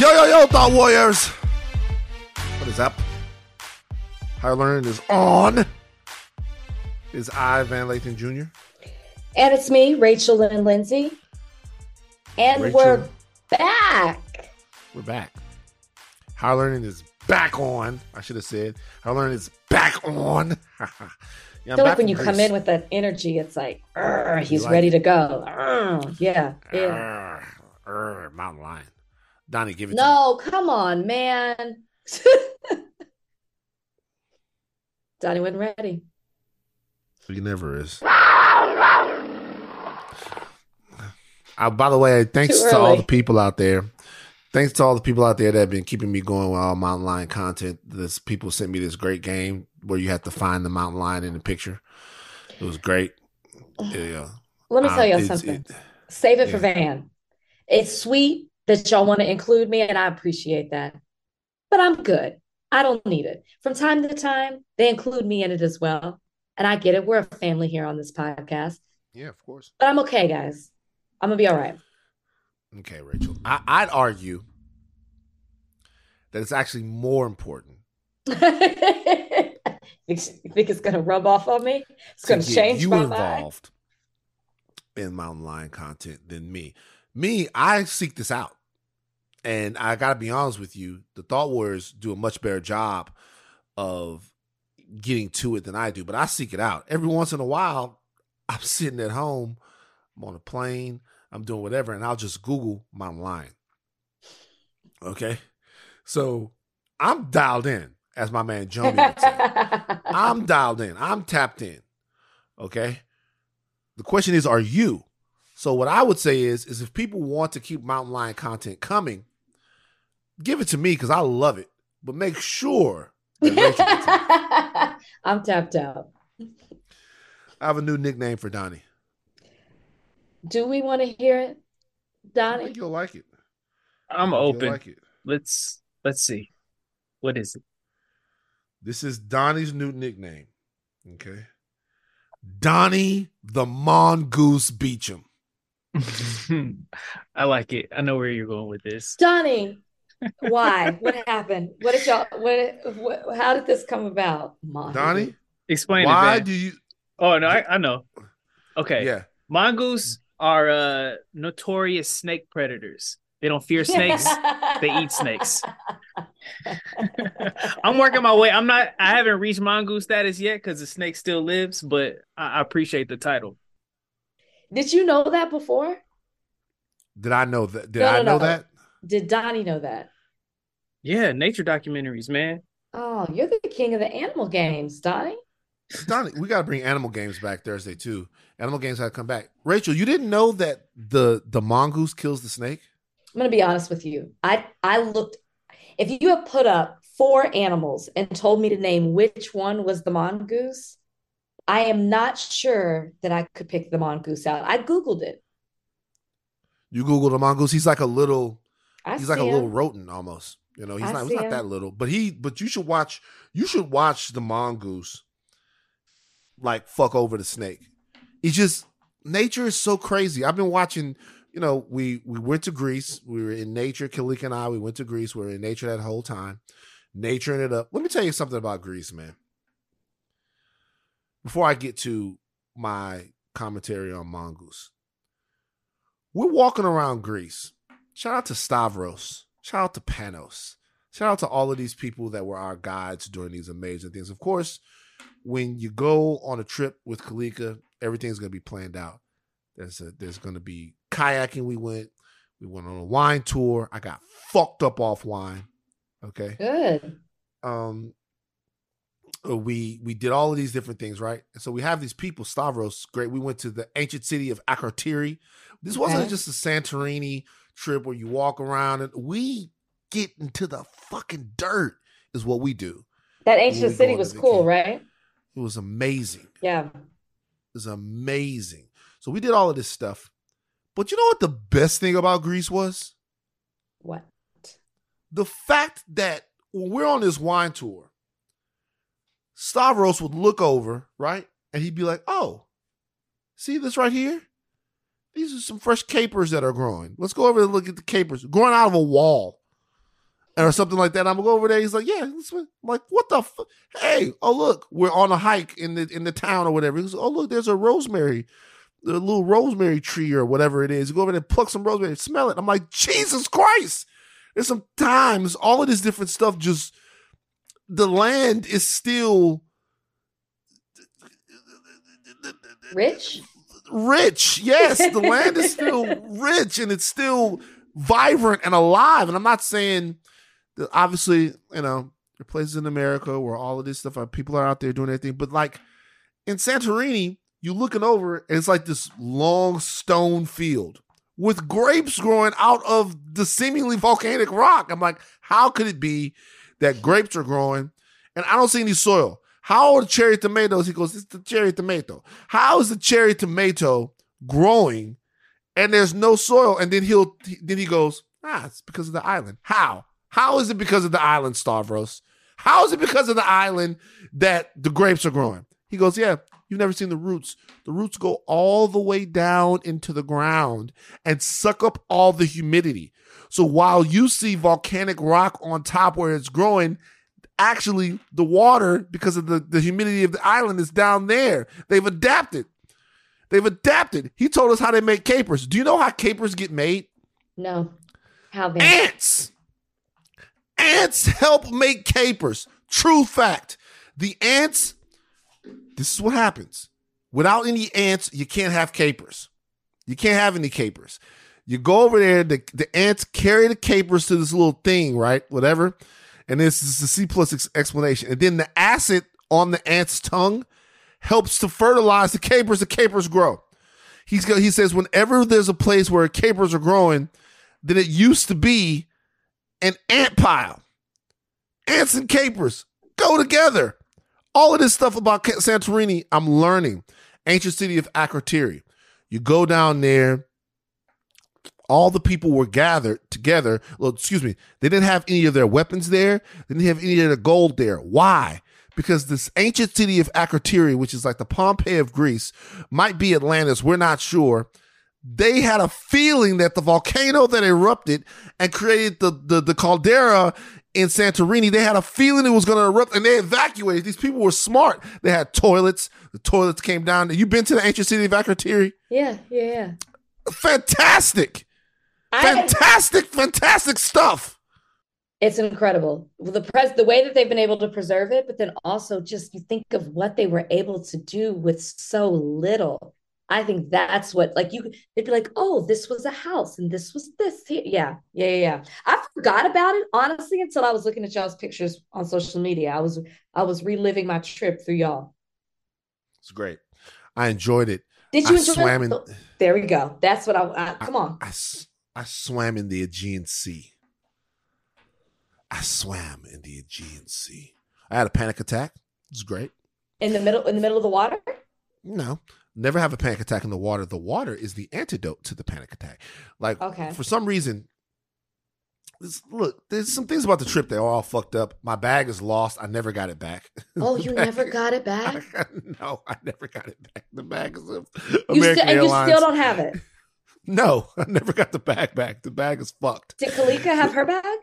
Yo, yo, yo, Thought Warriors. What is up? Higher Learning is on. Is I, Van Lathan Jr. And it's me, Rachel and Lindsay. And Rachel. we're back. We're back. Higher Learning is back on. I should have said Higher Learning is back on. yeah, I feel like when you come in with that energy, it's like, he's like ready it? to go. Arr, yeah. yeah. Arr, arr, mountain lion. Donnie, give it to No, come on, man. Donnie wasn't ready. He never is. Uh, by the way, thanks to all the people out there. Thanks to all the people out there that have been keeping me going with all my online content. This people sent me this great game where you have to find the mountain lion in the picture. It was great. Yeah. Let me Uh, tell you something. it- Save it for. Van. It's sweet that y'all want to include me, and I appreciate that. But I'm good. I don't need it. From time to time, they include me in it as well. And I get it. We're a family here on this podcast. yeah, of course. But I'm okay, guys. I'm going to be all right. Okay, Rachel. I, I'd argue that it's actually more important you think it's going to rub off on me? It's going to change you my mind? involved in mountain lion content than me. Me, I seek this out. And I got to be honest with you, the Thought Warriors do a much better job of getting to it than I do, but I seek it out. Every once in a while, I'm sitting at home, I'm on a plane, I'm doing whatever, and I'll just Google mountain lion. Okay? So I'm dialed in, as my man Johnny would say. I'm dialed in. I'm tapped in. Okay. The question is, are you? So what I would say is, is if people want to keep mountain lion content coming, give it to me because I love it. But make sure that Rachel gets it. I'm tapped out. I have a new nickname for Donnie. Do we want to hear it, I Donnie? think you'll like it. I'm open. Like it. Let's let's see. What is it? This is Donnie's new nickname. Okay. Donnie the Mongoose Beecham. it? I like it. I know where you're going with this. Donnie, why? What happened? What did y'all? What, what? How did this come about? Mon- Donnie, Explain why it, man. do you? oh no, I, I know. Okay. Yeah. Mongoose are uh notorious snake predators. They don't fear snakes. They eat snakes. I'm working my way. I'm not I haven't reached mongoose status yet because the snake still lives, but I, I appreciate the title. Did you know that before? Did I know that? Did No, I know no. that? Did Donnie know that? Yeah, nature documentaries, man. Oh, you're the king of the animal games, Donnie. Donnie, we got to bring Animal Games back Thursday too. Animal Games got to come back. Rachel, you didn't know that the the mongoose kills the snake? I'm gonna be honest with you. I I looked. If you have put up four animals and told me to name which one was the mongoose, I am not sure that I could pick the mongoose out. I googled it. You googled the mongoose. He's like a little. I he's like a see little him. rodent almost. You know, he's I not. He's not him. that little, but he. But you should watch. You should watch the mongoose. Like fuck over the snake. It's just nature is so crazy. I've been watching. You know, we we went to Greece. We were in nature. Kalika and I. We went to Greece. We were in nature that whole time. Naturing it up. Let me tell you something about Greece, man. Before I get to my commentary on mongoose, we're walking around Greece. Shout out to Stavros. Shout out to Panos. Shout out to all of these people that were our guides during these amazing things. Of course, when you go on a trip with Kalika, everything's going to be planned out. There's a, there's going to be kayaking. We went. We went on a wine tour. I got fucked up off wine. Okay. Good. Um. uh, We we did all of these different things, right? And so we have these people. Stavros, great. We went to the ancient city of Akrotiri. This wasn't Okay. just a Santorini trip where you walk around and we get into the fucking dirt. Is what we do. That ancient city was cool, vacation. right? It was amazing. Yeah. It was amazing. So we did all of this stuff. But you know what the best thing about Greece was? What? the fact that when we're on this wine tour, Stavros would look over, right? And he'd be like, oh, see this right here? These are some fresh capers that are growing. Let's go over and look at the capers growing out of a wall. or something like that. I'm gonna go over there. He's like, yeah. I'm like, what the? Fu-? Hey, oh look, we're on a hike in the in the town or whatever. Oh look, there's a rosemary, the little rosemary tree or whatever it is. You go over there and pluck some rosemary, smell it. I'm like, Jesus Christ! There's some times all of this different stuff just the land is still Rich? Rich, yes. The land is still rich and it's still vibrant and alive. And I'm not saying that obviously, you know, there are places in America where all of this stuff, people are out there doing everything. But like in Santorini, you're looking over and it's like this long stone field with grapes growing out of the seemingly volcanic rock. I'm like, how could it be that grapes are growing and I don't see any soil? How are cherry tomatoes? He goes, it's the cherry tomato. How is the cherry tomato growing and there's no soil? And then he'll then he goes, ah, it's because of the island. How? How is it because of the island, Stavros? How is it because of the island that the grapes are growing? He goes, yeah, you've never seen the roots. The roots go all the way down into the ground and suck up all the humidity. So while you see volcanic rock on top where it's growing, actually the water, because of the, the humidity of the island, is down there. They've adapted. They've adapted. He told us how they make capers. Do you know how capers get made? No. How they ants. Ants help make capers. True fact. The ants, this is what happens. Without any ants, you can't have capers. You can't have any capers. You go over there, the, the ants carry the capers to this little thing, right? Whatever. And this is the C plus ex- explanation. And then the acid on the ant's tongue helps to fertilize the capers. The capers grow. He's got, he says whenever there's a place where capers are growing, then it used to be an ant pile. Ants and capers go together. All of this stuff about Santorini, I'm learning. Ancient city of Akrotiri. You go down there, all the people were gathered together. Well, excuse me, they didn't have any of their weapons there. They didn't have any of their gold there. Why? Because this ancient city of Akrotiri, which is like the Pompeii of Greece, might be Atlantis. We're not sure. They had a feeling that the volcano that erupted and created the, the, the caldera in Santorini, they had a feeling it was going to erupt and they evacuated. These people were smart. They had toilets. The toilets came down. You been to the ancient city of Akrotiri? Yeah, yeah, yeah. Fantastic. Fantastic, I, fantastic stuff. It's incredible. The pres the way that they've been able to preserve it, but then also just you think of what they were able to do with so little. I think that's what like you they'd be like, oh, this was a house and this was this here. Yeah, yeah, yeah, yeah. I forgot about it honestly until I was looking at y'all's pictures on social media. I was I was reliving my trip through y'all. It's great. I enjoyed it. Did you I enjoy swam it? in, there we go. That's what I, uh, I come on. I, I swam in the Aegean Sea. I swam in the Aegean Sea. I had a panic attack. It was great. In the middle in the middle of the water? No. Never have a panic attack in the water. The water is the antidote to the panic attack. Like okay. for some reason, this, look, there's some things about the trip that are all fucked up. My bag is lost. I never got it back. Oh, you never got it back? I, no, I never got it back. The bag is American you st- and you still don't have it. No, I never got the bag back. The bag is fucked. Did Kalika have her bag?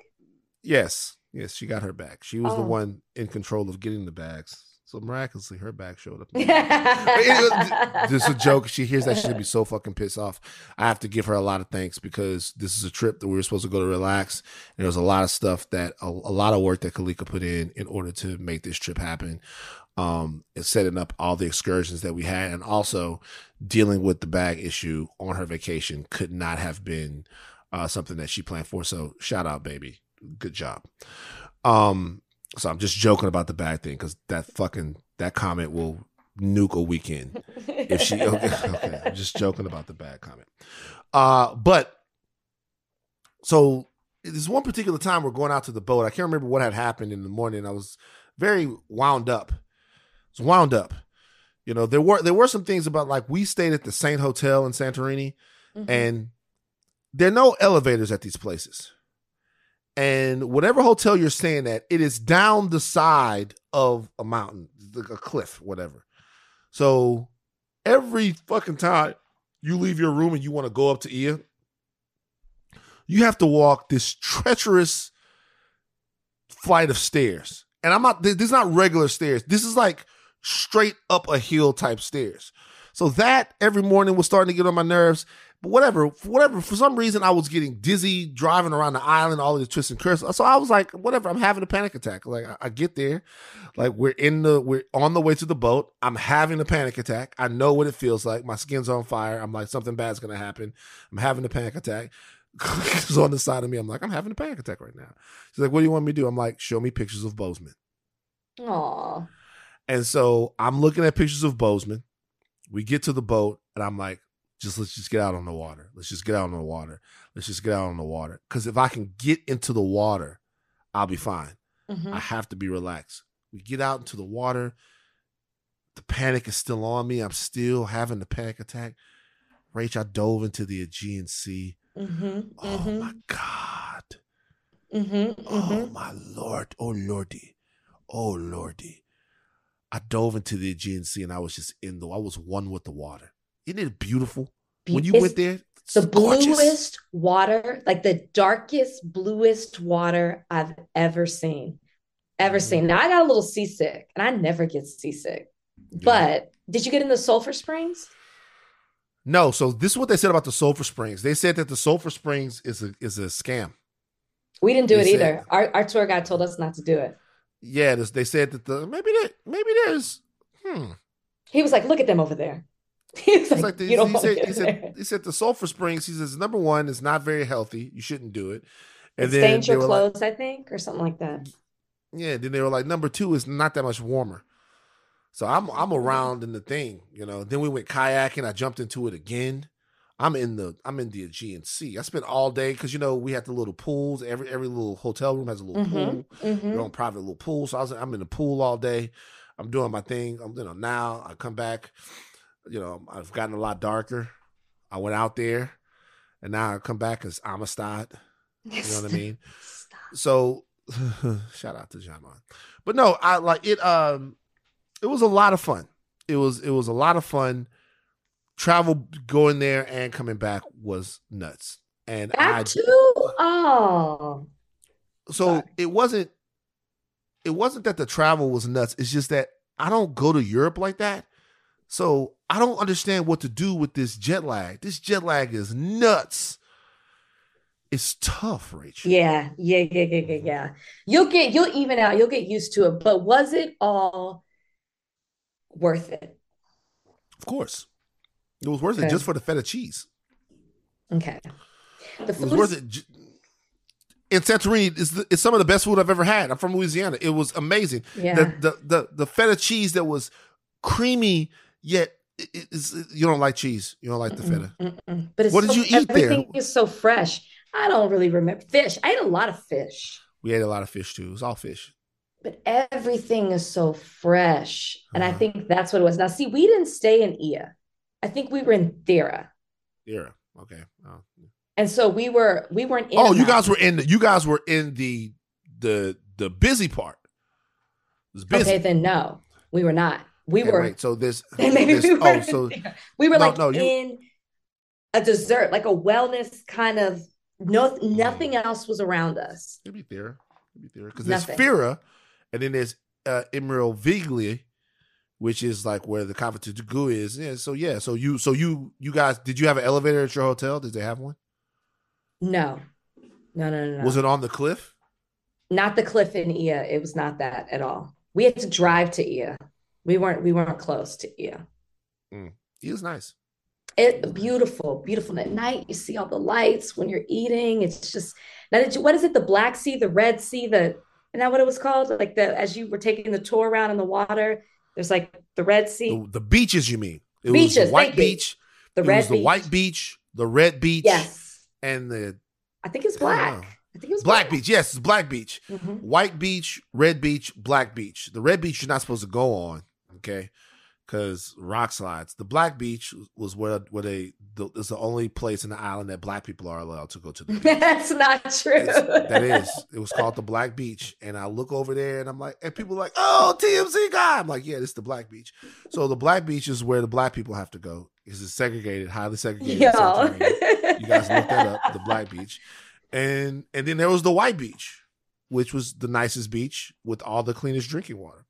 Yes. Yes, she got her bag. She was Oh. the one in control of getting the bags. So miraculously, her bag showed up. Yeah. This is a joke. She hears that she'll be so fucking pissed off. I have to give her a lot of thanks because this is a trip that we were supposed to go to relax. And there was a lot of stuff that a, a lot of work that Kalika put in in order to make this trip happen. Um, and setting up all the excursions that we had, and also dealing with the bag issue on her vacation could not have been uh, something that she planned for. So shout out, baby, good job. Um, so I'm just joking about the bag thing because that fucking that comment will nuke a weekend. If she okay, okay i'm just joking about the bad comment. Uh but so there's one particular time we're going out to the boat. I can't remember what had happened in the morning. I was very wound up Wound up you know there were there were some things about like we stayed at the saint hotel in santorini Mhm. and there are no elevators at these places and whatever hotel you're staying at it is down the side of a mountain like a cliff whatever so every fucking time you leave your room and you want to go up to Ia, you have to walk this treacherous flight of stairs, and I'm not. This is not regular stairs. This is like straight up a hill type stairs. So that every morning was starting to get on my nerves. But whatever, for whatever, for some reason I was getting dizzy driving around the island, all of the twists and curves. So I was like, whatever, I'm having a panic attack. Like I, I get there, like we're in the we're on the way to the boat. I'm having a panic attack. I know what it feels like. My skin's on fire. I'm like, something bad's gonna happen. I'm having a panic attack. She's on the side of me. I'm like, I'm having a panic attack right now. She's like, what do you want me to do? I'm like, show me pictures of Bozeman. Aw. And so I'm looking at pictures of Bozeman. We get to the boat, and I'm like, just let's just get out on the water. Let's just get out on the water. Let's just get out on the water. Because if I can get into the water, I'll be fine. Mhm. I have to be relaxed. We get out into the water. The panic is still on me. I'm still having the panic attack. Rach, I dove into the Aegean Sea. Mhm. Oh Mhm. my God. Mhm. Oh Mhm. my Lord. Oh Lordy. Oh Lordy. I dove into the Aegean Sea and I was just in the I was one with the water. Isn't it beautiful? When you It's went there, the gorgeous. bluest water, like the darkest, bluest water I've ever seen. Ever Mhm. seen. Now I got a little seasick, and I never get seasick. But did you get in the sulfur springs? No, so this is what they said about the Sulphur Springs. They said that the Sulphur Springs is a is a scam. We didn't do They it said- either. Our our tour guide told us not to do it. Yeah, this, they said that the maybe that maybe there's hmm. He was like, "Look at them over there." He like, like the, "You don't he, said, he said there. he said the sulfur springs. He says number one is not very healthy. You shouldn't do it. And It then stains your were like, clothes, I think, or something like that." yeah. Then they were like number two is not that much warmer. So I'm I'm around in the thing, you know. Then we went kayaking. I jumped into it again. I'm in the I'm in the Aegean Sea. I spent all day because you know we had the little pools. Every every little hotel room has a little pool. Mhm. your Mhm. own private little pool. So I was I'm in the pool all day. I'm doing my thing. I'm you know now I come back. You know I've gotten a lot darker. I went out there, and now I come back as Amistad. You know what I mean? Stop. So shout out to Jamon. But no, I like it. Um, it was a lot of fun. It was it was a lot of fun. Travel going there and coming back was nuts. And I Back to oh, so Sorry. it wasn't it wasn't that the travel was nuts it's just that i don't go to europe like that so i don't understand what to do with this jet lag this jet lag is nuts it's tough rachel yeah, yeah, yeah, yeah, yeah, mm-hmm. yeah. You'll get you'll even out. You'll get used to it. But was it all worth it? of course it was worth it just for the feta cheese Okay. The it was worth is- it j- in Santorini, it's, the, it's some of the best food I've ever had. I'm from Louisiana. It was amazing. Yeah. The, the the the feta cheese that was creamy yet it, you don't like cheese. You don't like the feta. Mm-mm. But it's What did you eat there? Everything is so fresh. I don't really remember fish. I ate a lot of fish, We ate a lot of fish too. It was all fish. but everything is so fresh, and I Uh-huh. think that's what it was. Now, see, we didn't stay in Ia. I think we were in Thera, Yeah. Okay. Oh, and so we were we weren't in. oh you guys were in. The, you guys were in the the the busy part. Busy. Okay, then no, we were not. We Okay, were. wait, so this. Maybe this we were. oh, so we were No, like no, you- in a dessert, like a wellness kind of. No, nothing else was around us. it'd be there. It'd be there because there's. Fira, and then there's uh, Imerovigli, which is like where the Goo is. Yeah. So yeah. So you. So you. You guys. Did you have an elevator at your hotel? Did they have one? No, no, no, no, no. Was it on the cliff? not the cliff in Ia. It was not that at all. We had to drive to Ia. We weren't we weren't close to Ia. It was nice. It beautiful, beautiful. And at night, you see all the lights when you're eating. It's just now. Did you, what is it? The Black Sea, the Red Sea, the isn't that what it was called? Like the as you were taking the tour around in the water, there's like the Red Sea, The, the beaches, you mean? It was Beaches, the white you. beach. the it Red was the Beach. white beach, the red beach, Yes, and the I think it's black. know. I think it was black beach. Yes, it's black beach. Mhm. White beach, red beach, black beach. The red beach you're not supposed to go on, okay? Because rock slides. The black beach was where where they the, it's the only place in the island that black people are allowed to go to. That's not true. It's- that is. It was called the Black Beach, and I look over there, and I'm like, and people are like, "Oh, TMZ guy." I'm like, "Yeah, this is the Black Beach." So the Black Beach is where the black people have to go because it's segregated, highly segregated. Yo. You guys look that up, the Black Beach, and and then there was the White Beach, which was the nicest beach with all the cleanest drinking water.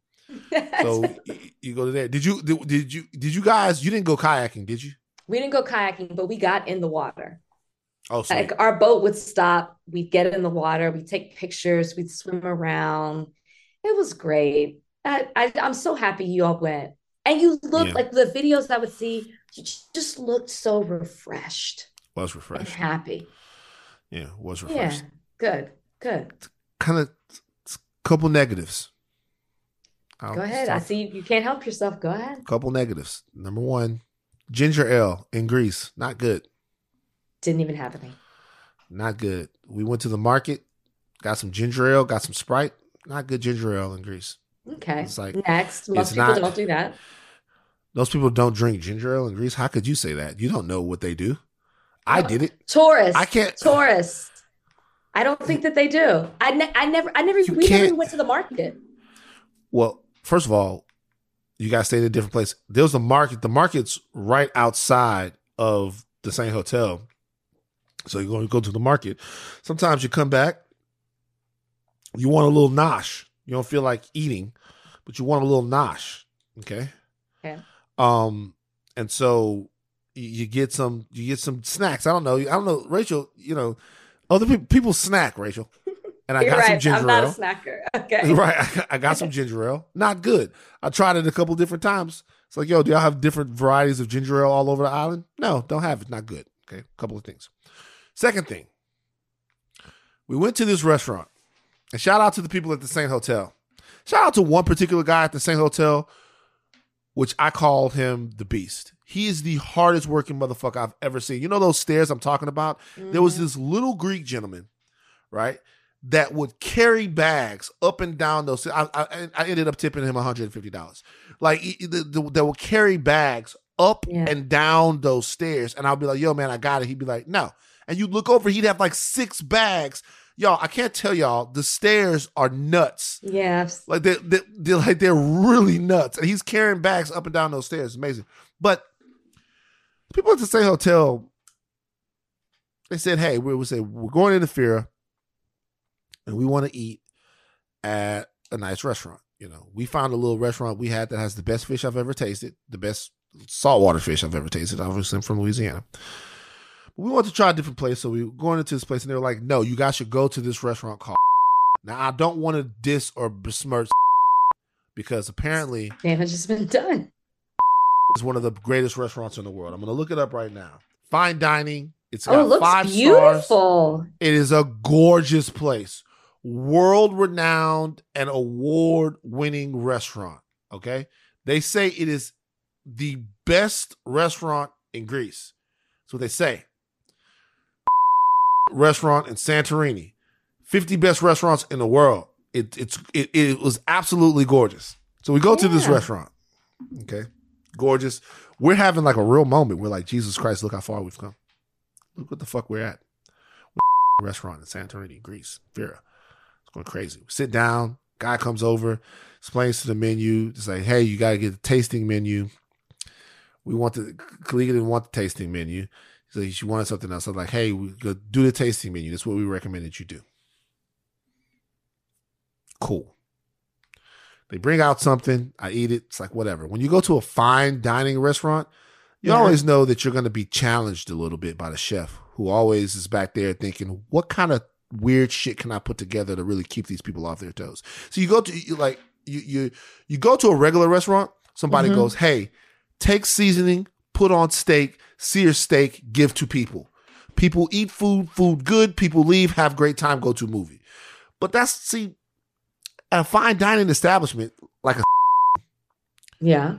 So you go to there. Did you did, you did you guys you didn't go kayaking, did you? we didn't go kayaking, but we got in the water. Oh, sweet. Like our boat would stop, we'd get in the water, we'd take pictures, we'd swim around. It was great. I, I I'm so happy you all went. And you looked Yeah. like the videos I would see, you just looked so refreshed was refreshed. happy. Yeah, was refreshed. Yeah, good, good. Kind of couple negatives. I'll Go ahead. I see you, you can't help yourself. Go ahead. Couple negatives. Number one, ginger ale in Greece, not good. Didn't even have any. Not good. We went to the market, got some ginger ale, got some Sprite. Not good ginger ale in Greece. Okay. It's like Next. Most people not- don't do that. those people don't drink ginger ale in Greece. How could you say that? You don't know what they do. I oh, did it. Tourists. I can't. Tourists. I don't think that they do. I, ne- I never, I never, You we never went to the market. Well, first of all, you guys stay in a different place. There's a market. The market's right outside of the same hotel. So you're going to go to the market. Sometimes you come back, you want a little nosh. You don't feel like eating, but you want a little nosh. Okay. Okay. Um, and so you, you get some, you get some snacks. I don't know. I don't know, Rachel. You know, other people people snack, Rachel. And I You're got some right. ginger I'm not ale. a snacker. Okay. Right. I got, I got some ginger ale. Not good. I tried it a couple different times. It's like, yo, do y'all have different varieties of ginger ale all over the island? No, don't have it. Not good. Okay. A couple of things. Second thing, we went to this restaurant and shout out to the people at the Saint Hotel. Shout out to one particular guy at the Saint Hotel, which I called him the beast. He is the hardest working motherfucker I've ever seen. You know those stairs I'm talking about? There was Mhm. this little Greek gentleman, right, that would carry bags up and down those. I, I, I ended up tipping him $150. Like he- the, the, that would carry bags up Yeah. and down those stairs, and I'll be like, "Yo, man, I got it." He'd be like, "No," and you look over, he'd have like six bags. Y'all, I can't tell y'all the stairs are nuts. Yeah. Like they they they're like they're really nuts, and he's carrying bags up and down those stairs. It's amazing. But people at the Saint Hotel, they said, "Hey, we would say we're going into Fira, and we want to eat at a nice restaurant. You know, we found a little restaurant we had that has the best fish I've ever tasted, the best saltwater fish I've ever tasted. Obviously, I'm from Louisiana." But we wanted to try a different place, so we were going into this place, and they were like, "No, you guys should go to this restaurant called." Now, I don't want to diss or besmirch because apparently Damage has been done. it's one of the greatest restaurants in the world. I'm going to look it up right now. Fine dining. It's Oh, got it looks five stars. beautiful. It is a gorgeous place, world renowned and award winning restaurant. Okay. They say it is the best restaurant in Greece. That's what they say. Restaurant in Santorini, 50 best restaurants in the world. It, it's, it, it was absolutely gorgeous. So we go to this restaurant. Okay. Gorgeous. We're having like a real moment. We're like, Jesus Christ, look how far we've come. Look what the fuck we're at restaurant in Santorini, Greece, Vera. Going crazy. We sit down, guy comes over, explains to the menu, it's like, hey, you got to get the tasting menu. We want the, Kalika didn't want the tasting menu. So she wanted something else. I'm like, hey, we go do the tasting menu. That's what we recommend that you do. Cool. They bring out something. I eat it. It's like, whatever. When you go to a fine dining restaurant, you Yeah. always know that you're going to be challenged a little bit by the chef who always is back there thinking, what kind of weird shit can I put together to really keep these people off their toes? So you go to you like you you you go to a regular restaurant, somebody Mhm. goes, "Hey, take seasoning, put on steak, sear steak, give to people." People eat food, food good, people leave, have great time, go to a movie. But that's see at a fine dining establishment like a Yeah.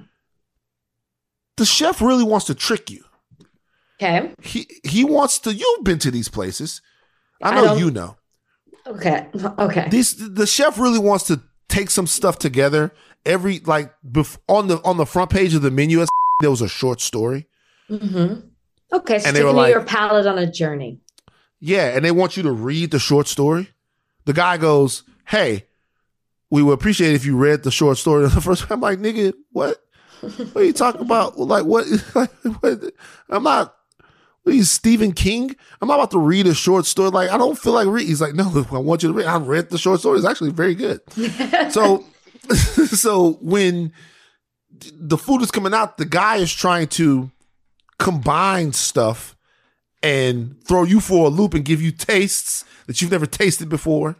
the chef really wants to trick you. Okay. He he wants to. You've been to these places. I I know don't- you know. Okay. Okay. These the chef really wants to take some stuff together. Every like bef- on the on the front page of the menu, there was a short story. Mm-hmm. Okay. So And they were like- your palate on a journey. Yeah, and they want you to read the short story. The guy goes, "Hey, we would appreciate it if you read the short story the first." I'm like, "Nigga, what? What are you talking about? Like what? Like what? I'm not. He's Stephen King. I'm not about to read a short story. Like, I don't feel like reading. He's like, no, I want you to read. I read the short story. It's actually very good. so, so when the food is coming out, the guy is trying to combine stuff and throw you for a loop and give you tastes that you've never tasted before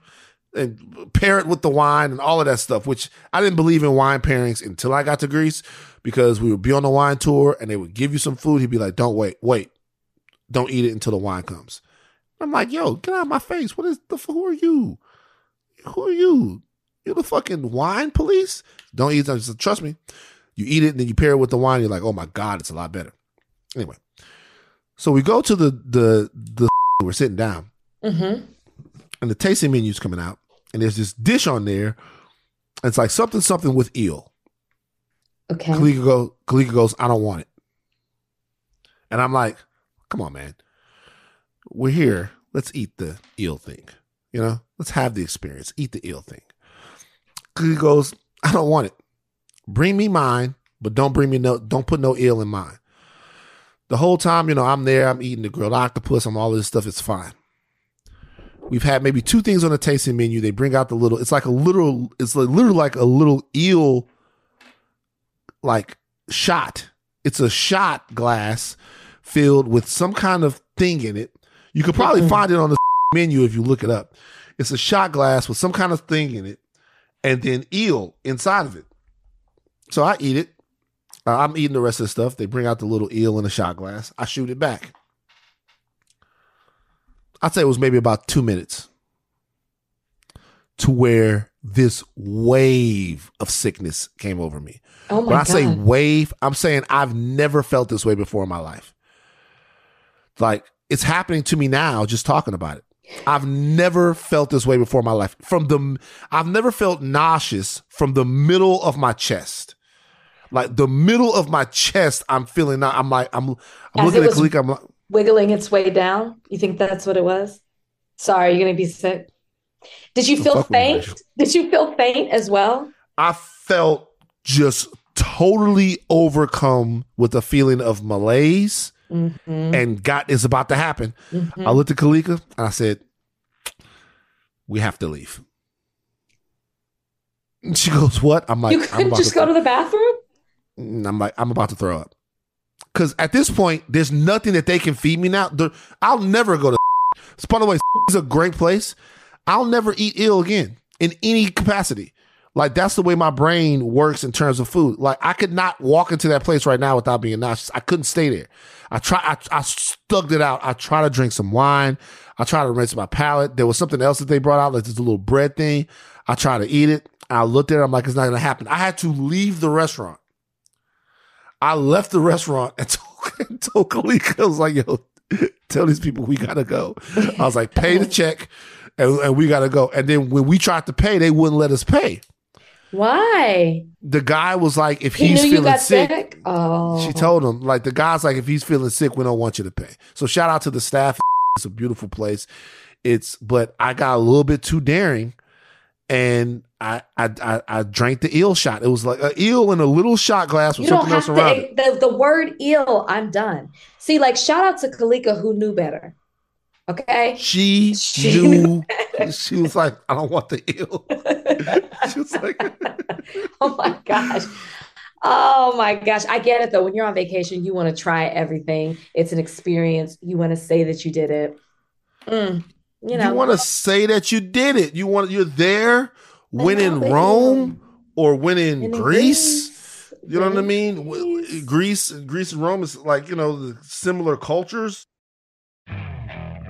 and pair it with the wine and all of that stuff, which I didn't believe in wine pairings until I got to Greece because we would be on the wine tour and they would give you some food. He'd be like, don't wait, wait, don't eat it until the wine comes. I'm like, yo, get out of my face. What is the, who are you? Who are you? You're the fucking wine police? Don't eat it. Trust me. You eat it and then you pair it with the wine. You're like, oh my God, it's a lot better. Anyway, so we go to the, the, the, we're sitting down Mm-hmm. and the tasting menu's coming out and there's this dish on there. It's like something, something with eel. Okay. Kalika, go, Kalika goes, I don't want it. And I'm like, come on, man. We're here. Let's eat the eel thing. You know, let's have the experience. Eat the eel thing. Kalika goes, I don't want it. Bring me mine, but don't bring me no, don't put no eel in mine. The whole time, you know, I'm there, I'm eating the grilled octopus, I'm all this stuff, it's fine. We've had maybe two things on the tasting menu. They bring out the little, it's like a little, it's like literally like a little eel like shot. It's a shot glass filled with some kind of thing in it. You could probably find it on the menu if you look it up. It's a shot glass with some kind of thing in it and then eel inside of it. So I eat it. Uh, I'm eating the rest of the stuff. They bring out the little eel in a shot glass. I shoot it back. I'd say it was maybe about two minutes to where this wave of sickness came over me. Oh my When I god. say wave, I'm saying I've never felt this way before in my life. Like it's happening to me now just talking about it. I've never felt this way before in my life. From the I've never felt nauseous from the middle of my chest. Like the middle of my chest, I'm feeling now. I'm like, I'm, I'm As looking at Kalika. I'm like, Wiggling its way down. You think that's what it was? Sorry, you're gonna be sick. Did you feel faint? Did you feel faint as well? I felt just totally overcome with a feeling of malaise Mm-hmm. and got is about to happen. Mhm. I looked at Kalika and I said, "We have to leave." And she goes, "What?" I'm like, you "I'm couldn't just to go to the bathroom? And I'm like, I'm about to throw up. Because at this point, there's nothing that they can feed me now. I'll never go to. By the way, is a great place. I'll never eat ill again in any capacity. Like that's the way my brain works in terms of food. Like I could not walk into that place right now without being nauseous. I couldn't stay there. I try. I, I stuck it out. I try to drink some wine. I try to rinse my palate. There was something else that they brought out, like this little bread thing. I try to eat it. I looked at it. I'm like, it's not gonna happen. I had to leave the restaurant. I left the restaurant and told, told Kalika, I was like, yo, tell these people we gotta go. I was like, pay the check and, and we gotta go. And then when we tried to pay, they wouldn't let us pay. Why? The guy was like, if He he's feeling sick, sick. Oh, she told him, like, the guy's like, if he's feeling sick, we don't want you to pay. So shout out to the staff. It's a beautiful place. It's, but I got a little bit too daring and I, I, I, I drank the eel shot. It was like an eel in a little shot glass with You something else around it. The, the word eel, I'm done. See, like, shout out to Kalika who knew better. Okay. She, She knew. she was like, I don't want the eel. she was like, oh my gosh. Oh my gosh. I get it though. When you're on vacation, you want to try everything. It's an experience. You want to say that you did it. Mm, you you, want to say that you did it. You want you're there when in Rome or when in in Greece. Greece, You know what I mean? Greece. Greece, Greece and Rome is like you know the similar cultures.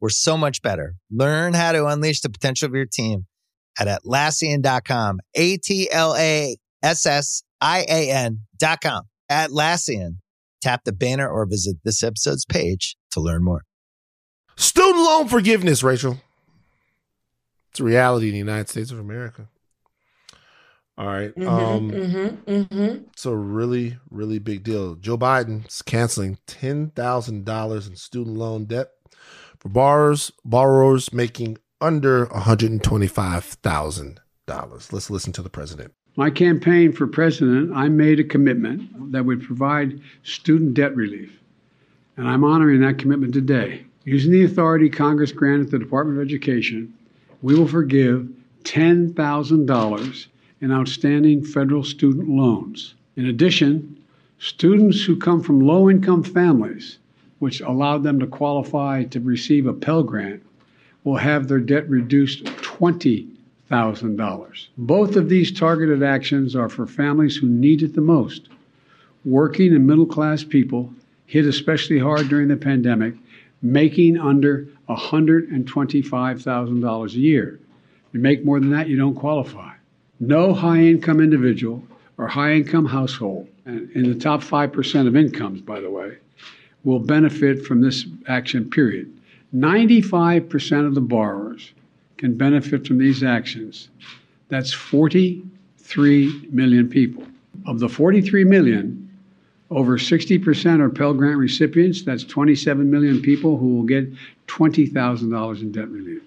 we're so much better. Learn how to unleash the potential of your team at Atlassian.com. A-T-L-A-S-S-I-A-N dot com. Atlassian. Tap the banner or visit this episode's page to learn more. Student loan forgiveness, Rachel. It's a reality in the United States of America. All right. Mhm, um, mhm, mhm. It's a really, really big deal. Joe Biden's canceling ten thousand dollars in student loan debt for borrowers borrowers making under one hundred and twenty five thousand dollars. Let's listen to the president. My campaign for president, I made a commitment that would provide student debt relief. And I'm honoring that commitment today. Using the authority Congress granted the Department of Education, we will forgive $10,000 in outstanding federal student loans. In addition, students who come from low income families, which allowed them to qualify to receive a Pell Grant, will have their debt reduced $20,000. Both of these targeted actions are for families who need it the most. Working and middle class people hit especially hard during the pandemic, making under $125,000 a year. You make more than that, you don't qualify. No high income individual or high income household, and in the top 5% of incomes, by the way, will benefit from this action, period. 95% of the borrowers can benefit from these actions. That's 43 million people. Of the 43 million, over 60% are Pell Grant recipients. That's 27 million people who will get $20,000 in debt relief.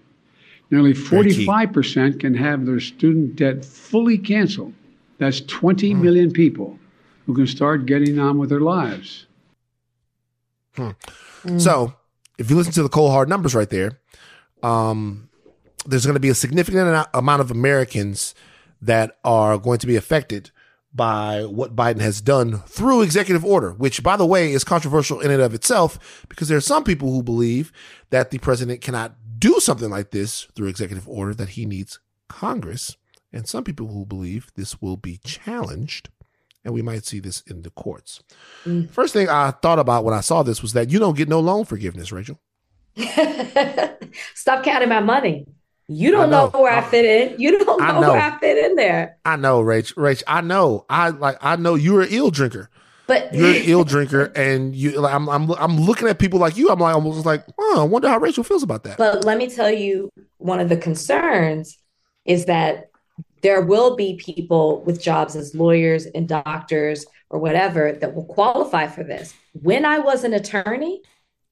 Nearly 45% can have their student debt fully canceled. That's 20 million people who can start getting on with their lives. So, if you listen to the cold hard numbers right there, um, there's going to be a significant amount of Americans that are going to be affected by what Biden has done through executive order, which, by the way, is controversial in and of itself because there are some people who believe that the president cannot do something like this through executive order, that he needs Congress, and some people who believe this will be challenged and we might see this in the courts. Mm. First thing I thought about when I saw this was that you don't get no loan forgiveness, Rachel. Stop counting my money. You don't know. know. where I fit in. You don't know, know. where I fit in there. I know, Rach. Rach, I know. I like. I know you're an ill drinker. But You're an ill drinker, and you. Like, I'm. I'm. I'm looking at people like you. I'm like almost like, oh, I wonder how Rachel feels about that. But let me tell you, one of the concerns is that there will be people with jobs as lawyers and doctors or whatever that will qualify for this. When I was an attorney,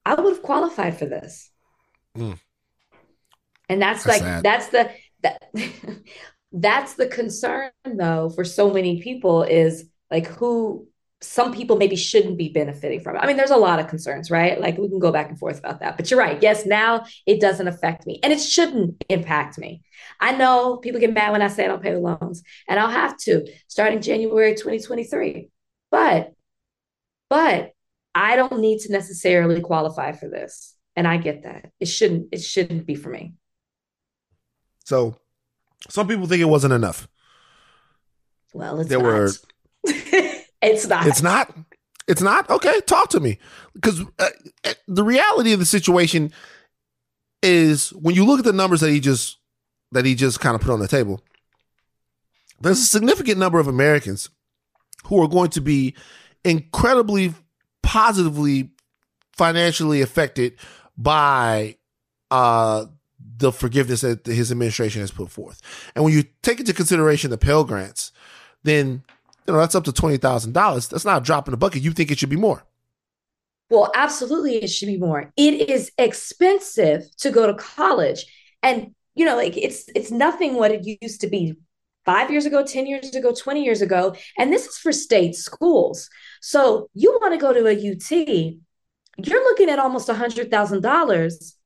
I would have qualified for this. Mm. And that's, That's like sad. that's the that that's the concern though for so many people is like who some people maybe shouldn't be benefiting from it. I mean, there's a lot of concerns, right? Like we can go back and forth about that. But you're right. Yes, now it doesn't affect me and it shouldn't impact me. I know people get mad when I say I don't pay the loans, and I'll have to starting January 2023. But but I don't need to necessarily qualify for this. And I get that. It shouldn't it shouldn't be for me. So, some people think it wasn't enough. Well, it's There not. were- it's not. It's not. It's not. Okay, talk to me. Because uh, uh, the reality of the situation is when you look at the numbers that he just that he just kind of put on the table, there's a significant number of Americans who are going to be incredibly positively financially affected by uh the forgiveness that his administration has put forth. And when you take into consideration the Pell Grants, then you know that's up to twenty thousand dollars. That's not a drop in the bucket. You think it should be more? Well, absolutely, it should be more. It is expensive to go to college, and you know, like it's it's nothing what it used to be five years ago, ten years ago, twenty years ago, and this is for state schools. So you want to go to a UT, you're looking at almost a hundred thousand dollars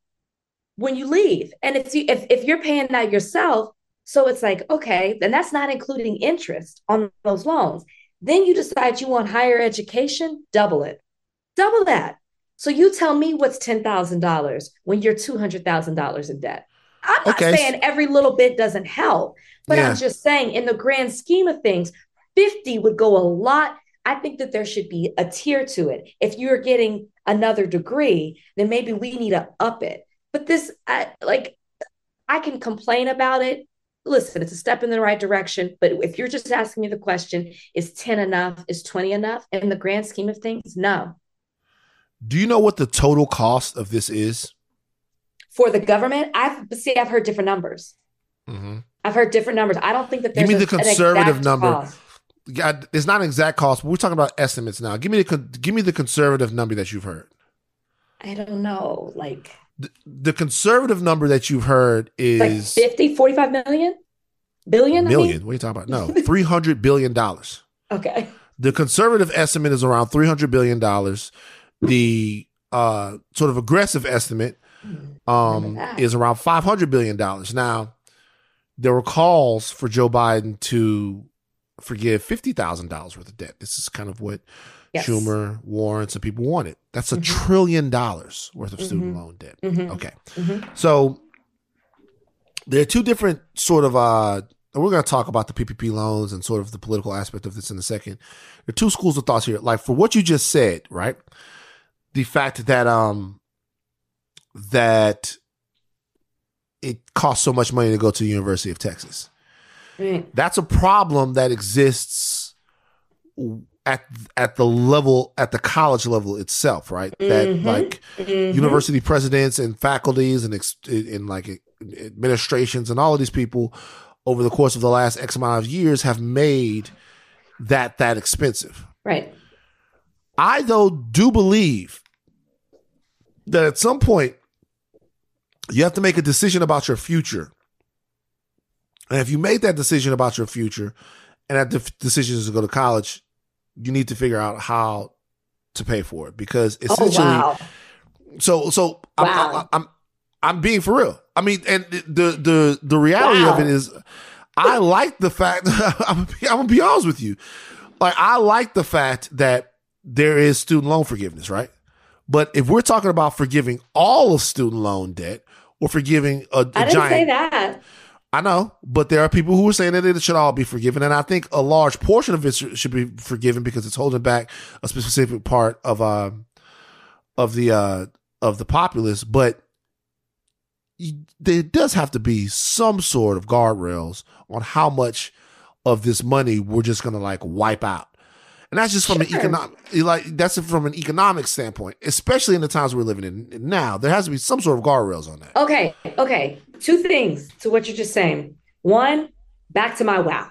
when you leave, and if you if if you're paying that yourself, so it's like okay, then that's not including interest on those loans. Then you decide you want higher education, double it double that. So you tell me what's ten thousand dollars when you're two hundred thousand dollars in debt. I'm not Okay. saying every little bit doesn't help, but Yeah. I'm just saying in the grand scheme of things, fifty would go a lot. I think that there should be a tier to it. If you're getting another degree, then maybe we need to up it. But this, I, like, I can complain about it. Listen, it's a step in the right direction. But if you're just asking me the question, is 10 enough? Is 20 enough? In the grand scheme of things, no. Do you know what the total cost of this is? For the government, I've see, I've heard different numbers. Mm-hmm. I've heard different numbers. I don't think that there's Give me the conservative number. cost. Yeah, it's not an exact cost, but we're talking about estimates now. Give me the give me the conservative number that you've heard. I don't know, like The, the conservative number that you've heard like is 50, 45 million? Billion? I mean? What are you talking about? No, three hundred billion dollars. Okay. The conservative estimate is around three hundred billion dollars. The uh, sort of aggressive estimate um, Remember that. is around five hundred billion dollars. Now, there were calls for Joe Biden to forgive fifty thousand dollars worth of debt. This is kind of what Yes. Schumer, Warren, some people want it. That's a Mhm. trillion dollars worth of student Mhm. loan debt. Mhm. Okay, Mhm. so there are two different sort of uh and we're going to talk about the PPP loans and sort of the political aspect of this in a second. There are two schools of thoughts here. Like for what you just said, right? The fact that um that it costs so much money to go to the University of Texas. Right. That's a problem that exists at at the level at the college level itself, right? That Mhm. like Mhm. university presidents and faculties and ex- and like administrations and all of these people over the course of the last X amount of years have made that that expensive. Right. I though do believe that at some point you have to make a decision about your future. And if you made that decision about your future and that the decision is to go to college, you need to figure out how to pay for it because Oh essentially wow. so so I'm, Wow. I'm, I'm I'm being for real. I mean, and the the the reality of it is, I like the fact. I'm, I'm gonna be honest with you. Like I like the fact that there is student loan forgiveness, right? But if we're talking about forgiving all of student loan debt or forgiving a, a I didn't giant, say that. I know, but there are people who are saying that it should all be forgiven, and I think a large portion of it should be forgiven because it's holding back a specific part of uh, of the uh, of the populace. But there does have to be some sort of guardrails on how much of this money we're just going to like wipe out. And that's just from an economic, like that's from an economic standpoint, especially in the times we're living in now. There has to be some sort of guardrails on that. Okay. Okay. Two things to what you're just saying. One, back to my wow.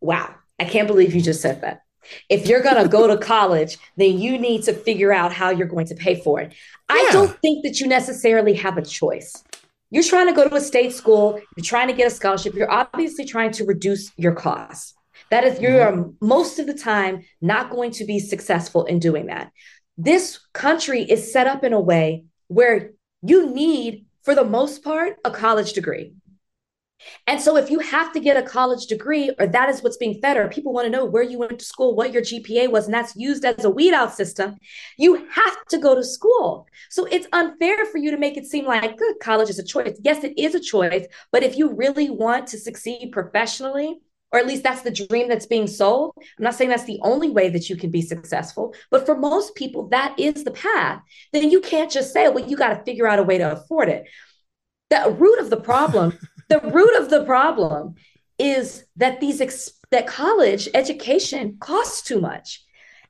Wow. I can't believe you just said that. If you're going to go to college, then you need to figure out how you're going to pay for it. I don't think that you necessarily have a choice. You're trying to go to a state school, you're trying to get a scholarship, you're obviously trying to reduce your costs. That is, you are most of the time not going to be successful in doing that. This country is set up in a way where you need, for the most part, a college degree. And so, if you have to get a college degree, or that is what's being fed, or people want to know where you went to school, what your GPA was, and that's used as a weed out system, you have to go to school. So, it's unfair for you to make it seem like college is a choice. Yes, it is a choice. But if you really want to succeed professionally, or at least that's the dream that's being sold. I'm not saying that's the only way that you can be successful, but for most people, that is the path. Then you can't just say, well, you got to figure out a way to afford it. The root of the problem, the root of the problem is that these ex- that college education costs too much.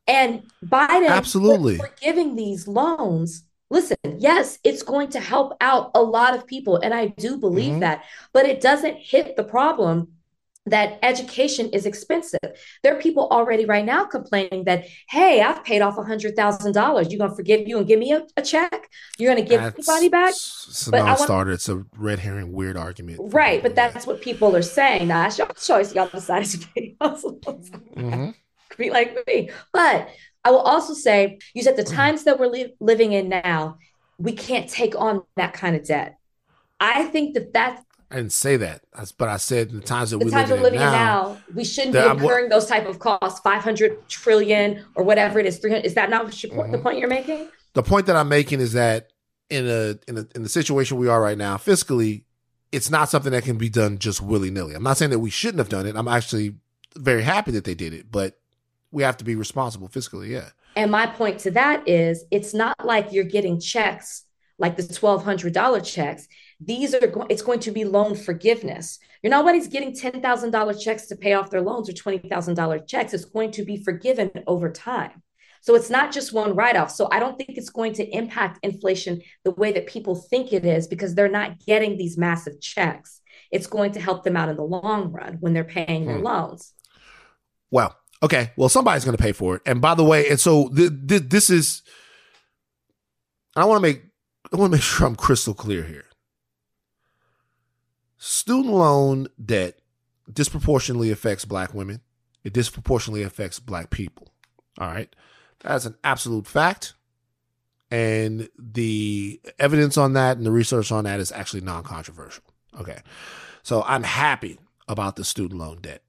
And Biden Absolutely. for, giving these loans, listen, yes, it's going to help out a lot of people. And I do believe Mhm. that, but it doesn't hit the problem that education is expensive. There are people already right now complaining that, hey, I've paid off $100,000. You're going to forgive you and give me a, a check? You're going to give That's- anybody back? It's a But I want- non-starter. It's a red herring, weird argument. Right, but that's what people are saying. Now, that's your choice. Y'all decide to pay. Mhm. be like me. But I will also say, you said the Mm-hmm. times that we're li- living in now, we can't take on that kind of debt. I think that that's I didn't say that, but I said in the times that the we times live we're in living in now. We shouldn't be I'm- incurring those type of costs, 500 trillion or whatever it is, 300. Is that not your point- the mm-hmm. point you're making? The point that I'm making is that in a in a in the situation we are right now, fiscally, it's not something that can be done just willy nilly. I'm not saying that we shouldn't have done it. I'm actually very happy that they did it, but we have to be responsible fiscally. Yeah. And my point to that is it's not like you're getting checks like the $1,200 checks. These are, go- it's going to be loan forgiveness. You're nobody's getting $10,000 checks to pay off their loans or $20,000 checks. It's going to be forgiven over time. So it's not just one write off. So I don't think it's going to impact inflation the way that people think it is because they're not getting these massive checks. It's going to help them out in the long run when they're paying their Hmm. loans. Well, okay. Well, somebody's going to pay for it. And by the way, and so th- th- this is, I want to make, I want to make sure I'm crystal clear here. Student loan debt disproportionately affects black women. It disproportionately affects black people. All right. That's an absolute fact. And the evidence on that and the research on that is actually non controversial. Okay. So I'm happy about the student loan debt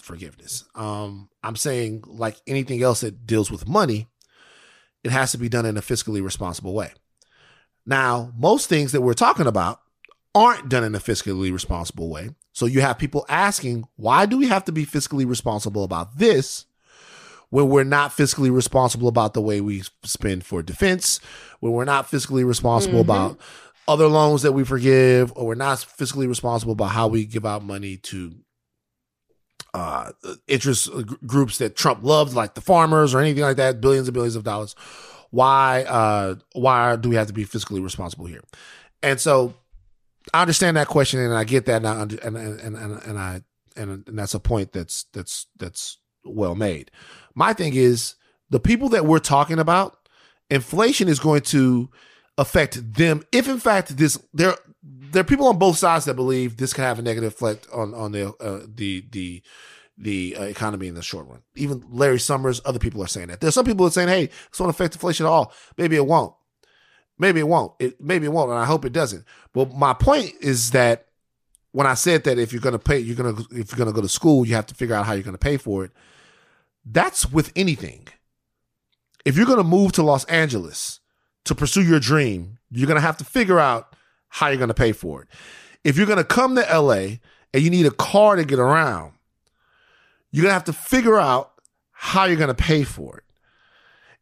forgiveness. Um, I'm saying, like anything else that deals with money, it has to be done in a fiscally responsible way. Now, most things that we're talking about aren't done in a fiscally responsible way. So you have people asking, why do we have to be fiscally responsible about this when we're not fiscally responsible about the way we spend for defense, when we're not fiscally responsible Mhm. about other loans that we forgive, or we're not fiscally responsible about how we give out money to uh, interest groups that Trump loves, like the farmers or anything like that, billions and billions of dollars. Why, uh, why do we have to be fiscally responsible here? And so I understand that question and I get that and I, and, and, and, and, I, and, and that's a point that's, that's, that's well made. My thing is the people that we're talking about, inflation is going to affect them. If in fact this, there, there are people on both sides that believe this can have a negative effect on on the uh, the the the uh, economy in the short run. Even Larry Summers, other people are saying that. There's some people that are saying, "Hey, this won't affect inflation at all." Maybe it won't. Maybe it won't. It maybe it won't, and I hope it doesn't. But my point is that when I said that if you're going to pay, you're going to if you're going to go to school, you have to figure out how you're going to pay for it. That's with anything. If you're going to move to Los Angeles to pursue your dream, you're going to have to figure out how you're going to pay for it. If you're going to come to LA and you need a car to get around, you're going to have to figure out how you're going to pay for it.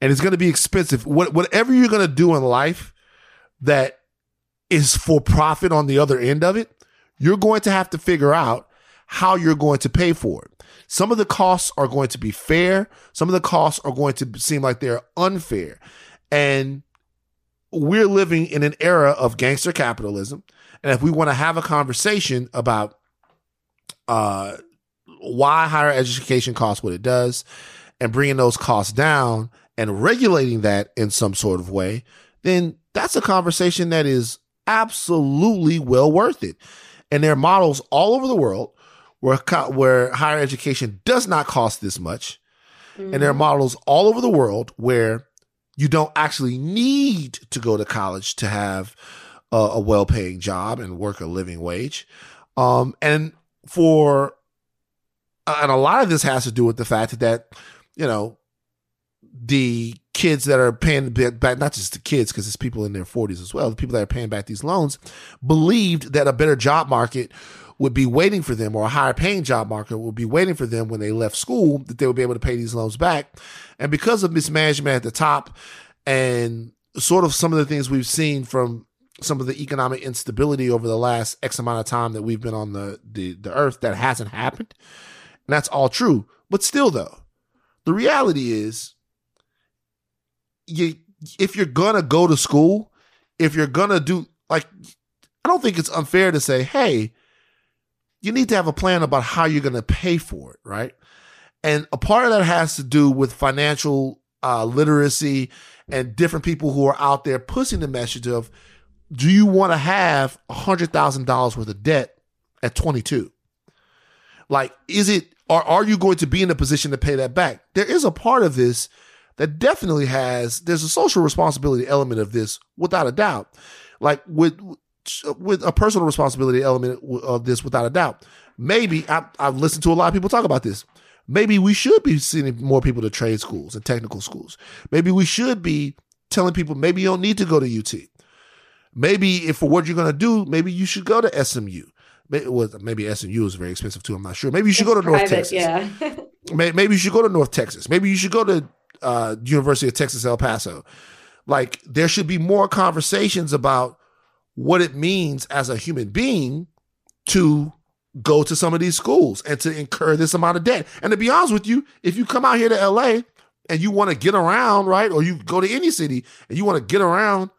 And it's going to be expensive. What, whatever you're going to do in life that is for profit on the other end of it, you're going to have to figure out how you're going to pay for it. Some of the costs are going to be fair. Some of the costs are going to seem like they're unfair. And we're living in an era of gangster capitalism. And if we want to have a conversation about uh, why higher education costs what it does and bringing those costs down and regulating that in some sort of way, then that's a conversation that is absolutely well worth it. And there are models all over the world where, where higher education does not cost this much. And there are models all over the world where you don't actually need to go to college to have a, a well-paying job and work a living wage. Um, and for, and a lot of this has to do with the fact that, you know, the kids that are paying back, not just the kids, because it's people in their 40s as well, the people that are paying back these loans believed that a better job market would be waiting for them or a higher paying job market would be waiting for them when they left school that they would be able to pay these loans back. And because of mismanagement at the top and sort of some of the things we've seen from some of the economic instability over the last X amount of time that we've been on the, the, the earth, that hasn't happened. And that's all true. But still though, the reality is you if you're gonna go to school, if you're gonna do like I don't think it's unfair to say, hey, you need to have a plan about how you're gonna pay for it, right? And a part of that has to do with financial uh, literacy and different people who are out there pushing the message of do you want to have $100,000 worth of debt at 22? Like, is it, or are you going to be in a position to pay that back? There is a part of this that definitely has, there's a social responsibility element of this without a doubt. Like, with, with a personal responsibility element of this without a doubt. Maybe I, I've listened to a lot of people talk about this maybe we should be sending more people to trade schools and technical schools. Maybe we should be telling people maybe you don't need to go to UT. Maybe if for what you're going to do, maybe you should go to SMU. Maybe, well, maybe SMU is very expensive too. I'm not sure. Maybe you should go to North Texas. Yeah. Maybe you should go to North Texas. Maybe you should go to uh, University of Texas El Paso. Like there should be more conversations about what it means as a human being to go to some of these schools and to incur this amount of debt. And to be honest with you, if you come out here to LA and you want to get around, right? Or you go to any city and you want to get around,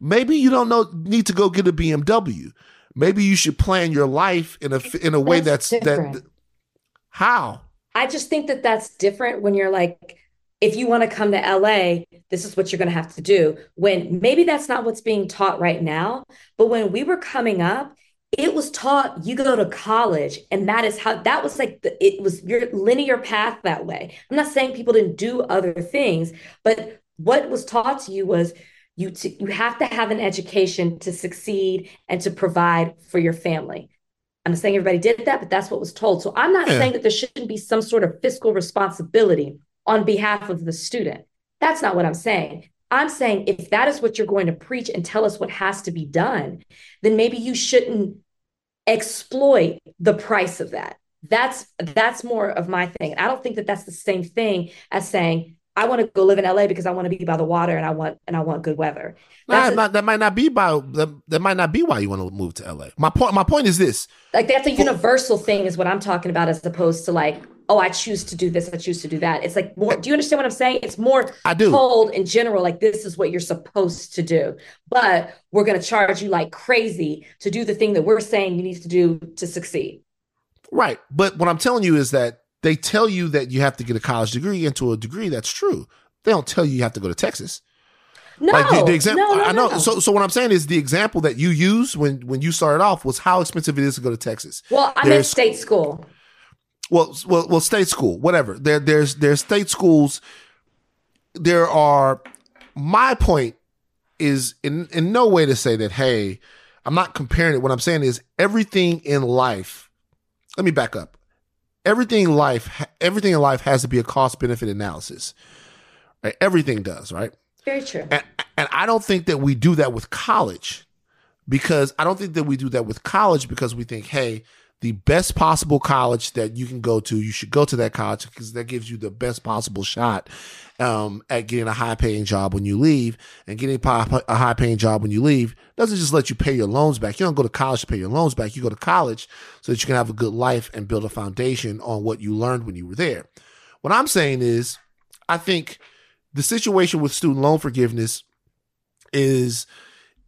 maybe you don't know need to go get a BMW. Maybe you should plan your life in a in a way that's, that's that. How? I just think that that's different when you're like, if you want to come to LA, this is what you're going to have to do. When maybe that's not what's being taught right now, but when we were coming up, it was taught you go to college and that is how that was like the, it was your linear path that way i'm not saying people didn't do other things but what was taught to you was you to, you have to have an education to succeed and to provide for your family i'm not saying everybody did that but that's what was told so i'm not yeah. saying that there shouldn't be some sort of fiscal responsibility on behalf of the student that's not what i'm saying I'm saying if that is what you're going to preach and tell us what has to be done, then maybe you shouldn't exploit the price of that. That's that's more of my thing. I don't think that that's the same thing as saying I want to go live in LA because I want to be by the water and I want and I want good weather. Nah, a, that might not be by that, that might not be why you want to move to LA. My point my point is this. Like that's a universal thing is what I'm talking about as opposed to like oh, I choose to do this, I choose to do that. It's like more, do you understand what I'm saying? It's more I do. told in general, like this is what you're supposed to do. But we're gonna charge you like crazy to do the thing that we're saying you need to do to succeed. Right. But what I'm telling you is that they tell you that you have to get a college degree into a degree that's true. They don't tell you you have to go to Texas. No, like the, the example no, no, I know. No. So, so what I'm saying is the example that you used when when you started off was how expensive it is to go to Texas. Well, I'm in state school well, well, well, state school, whatever. There, there's, there's state schools. There are. My point is in in no way to say that. Hey, I'm not comparing it. What I'm saying is everything in life. Let me back up. Everything in life, everything in life has to be a cost benefit analysis. Right? Everything does, right? Very true. And, and I don't think that we do that with college because I don't think that we do that with college because we think, hey, the best possible college that you can go to, you should go to that college because that gives you the best possible shot um, at getting a high paying job when you leave. And getting a high paying job when you leave doesn't just let you pay your loans back. You don't go to college to pay your loans back. You go to college so that you can have a good life and build a foundation on what you learned when you were there. What I'm saying is, I think the situation with student loan forgiveness is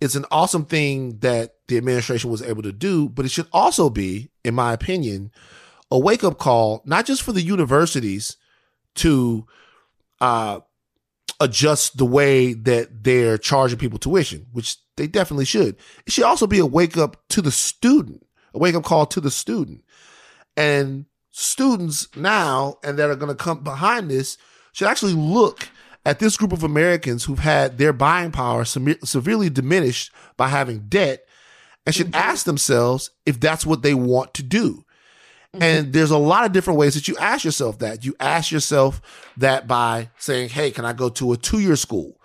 it's an awesome thing that the administration was able to do, but it should also be, in my opinion, a wake up call, not just for the universities to uh, adjust the way that they're charging people tuition, which they definitely should. It should also be a wake up to the student, a wake up call to the student. And students now, and that are going to come behind this, should actually look at this group of Americans who've had their buying power severely diminished by having debt and should mm-hmm. ask themselves if that's what they want to do. Mm-hmm. And there's a lot of different ways that you ask yourself that. You ask yourself that by saying, Hey, can I go to a two year school?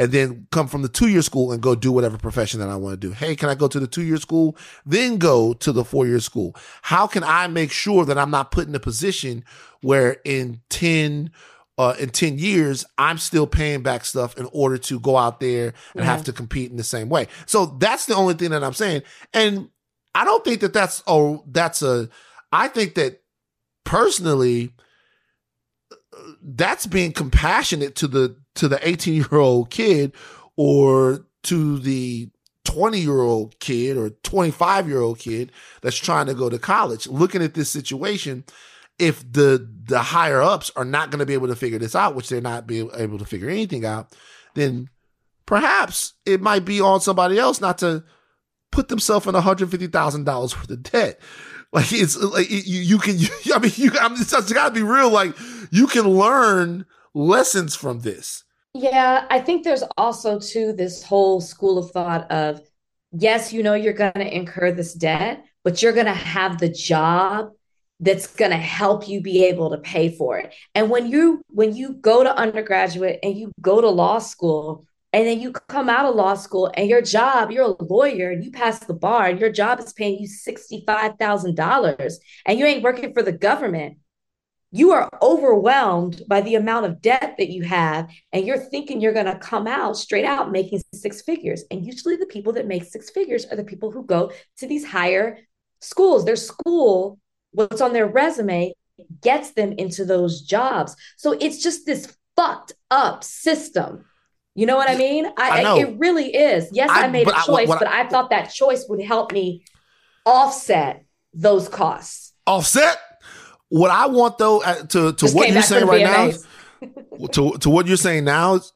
And then come from the two year school and go do whatever profession that I want to do. Hey, can I go to the two year school? Then go to the four year school. How can I make sure that I'm not put in a position where in 10 uh, in 10 years, I'm still paying back stuff in order to go out there and have to compete in the same way. So that's the only thing that I'm saying. And I don't think that that's, oh, that's a, I think that personally, that's being compassionate to the, to the 18 year old kid or to the 20 year old kid or 25 year old kid that's trying to go to college, looking at this situation if the the higher ups are not going to be able to figure this out, which they're not be able to figure anything out, then perhaps it might be on somebody else not to put themselves in one hundred fifty thousand dollars worth of debt. Like it's like you, you can. You, I mean, you. I it's, it's got to be real. Like you can learn lessons from this. Yeah, I think there's also too this whole school of thought of yes, you know you're going to incur this debt, but you're going to have the job that's going to help you be able to pay for it. And when you when you go to undergraduate and you go to law school and then you come out of law school and your job, you're a lawyer and you pass the bar and your job is paying you $65,000 and you ain't working for the government. You are overwhelmed by the amount of debt that you have, and you're thinking you're going to come out straight out making six figures. And usually, the people that make six figures are the people who go to these higher schools. Their school what's on their resume gets them into those jobs. So it's just this fucked up system. You know what I mean? I know. it really is. Yes, I, I- made a choice, I- but I thought that choice would help me offset those costs. Offset. What I want though, uh, to to Just what you're saying right now, to to what you're saying now is,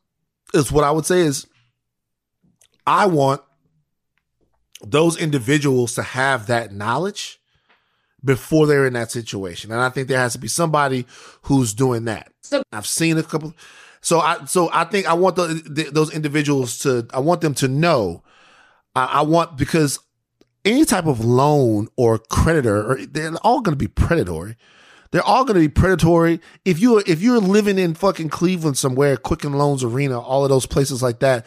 is what I would say is, I want those individuals to have that knowledge before they're in that situation, and I think there has to be somebody who's doing that. So- I've seen a couple. So I so I think I want the, the, those individuals to I want them to know. I, I want because any type of loan or creditor, or they're all going to be predatory. They're all going to be predatory. If you if you're living in fucking Cleveland somewhere, Quicken Loans Arena, all of those places like that,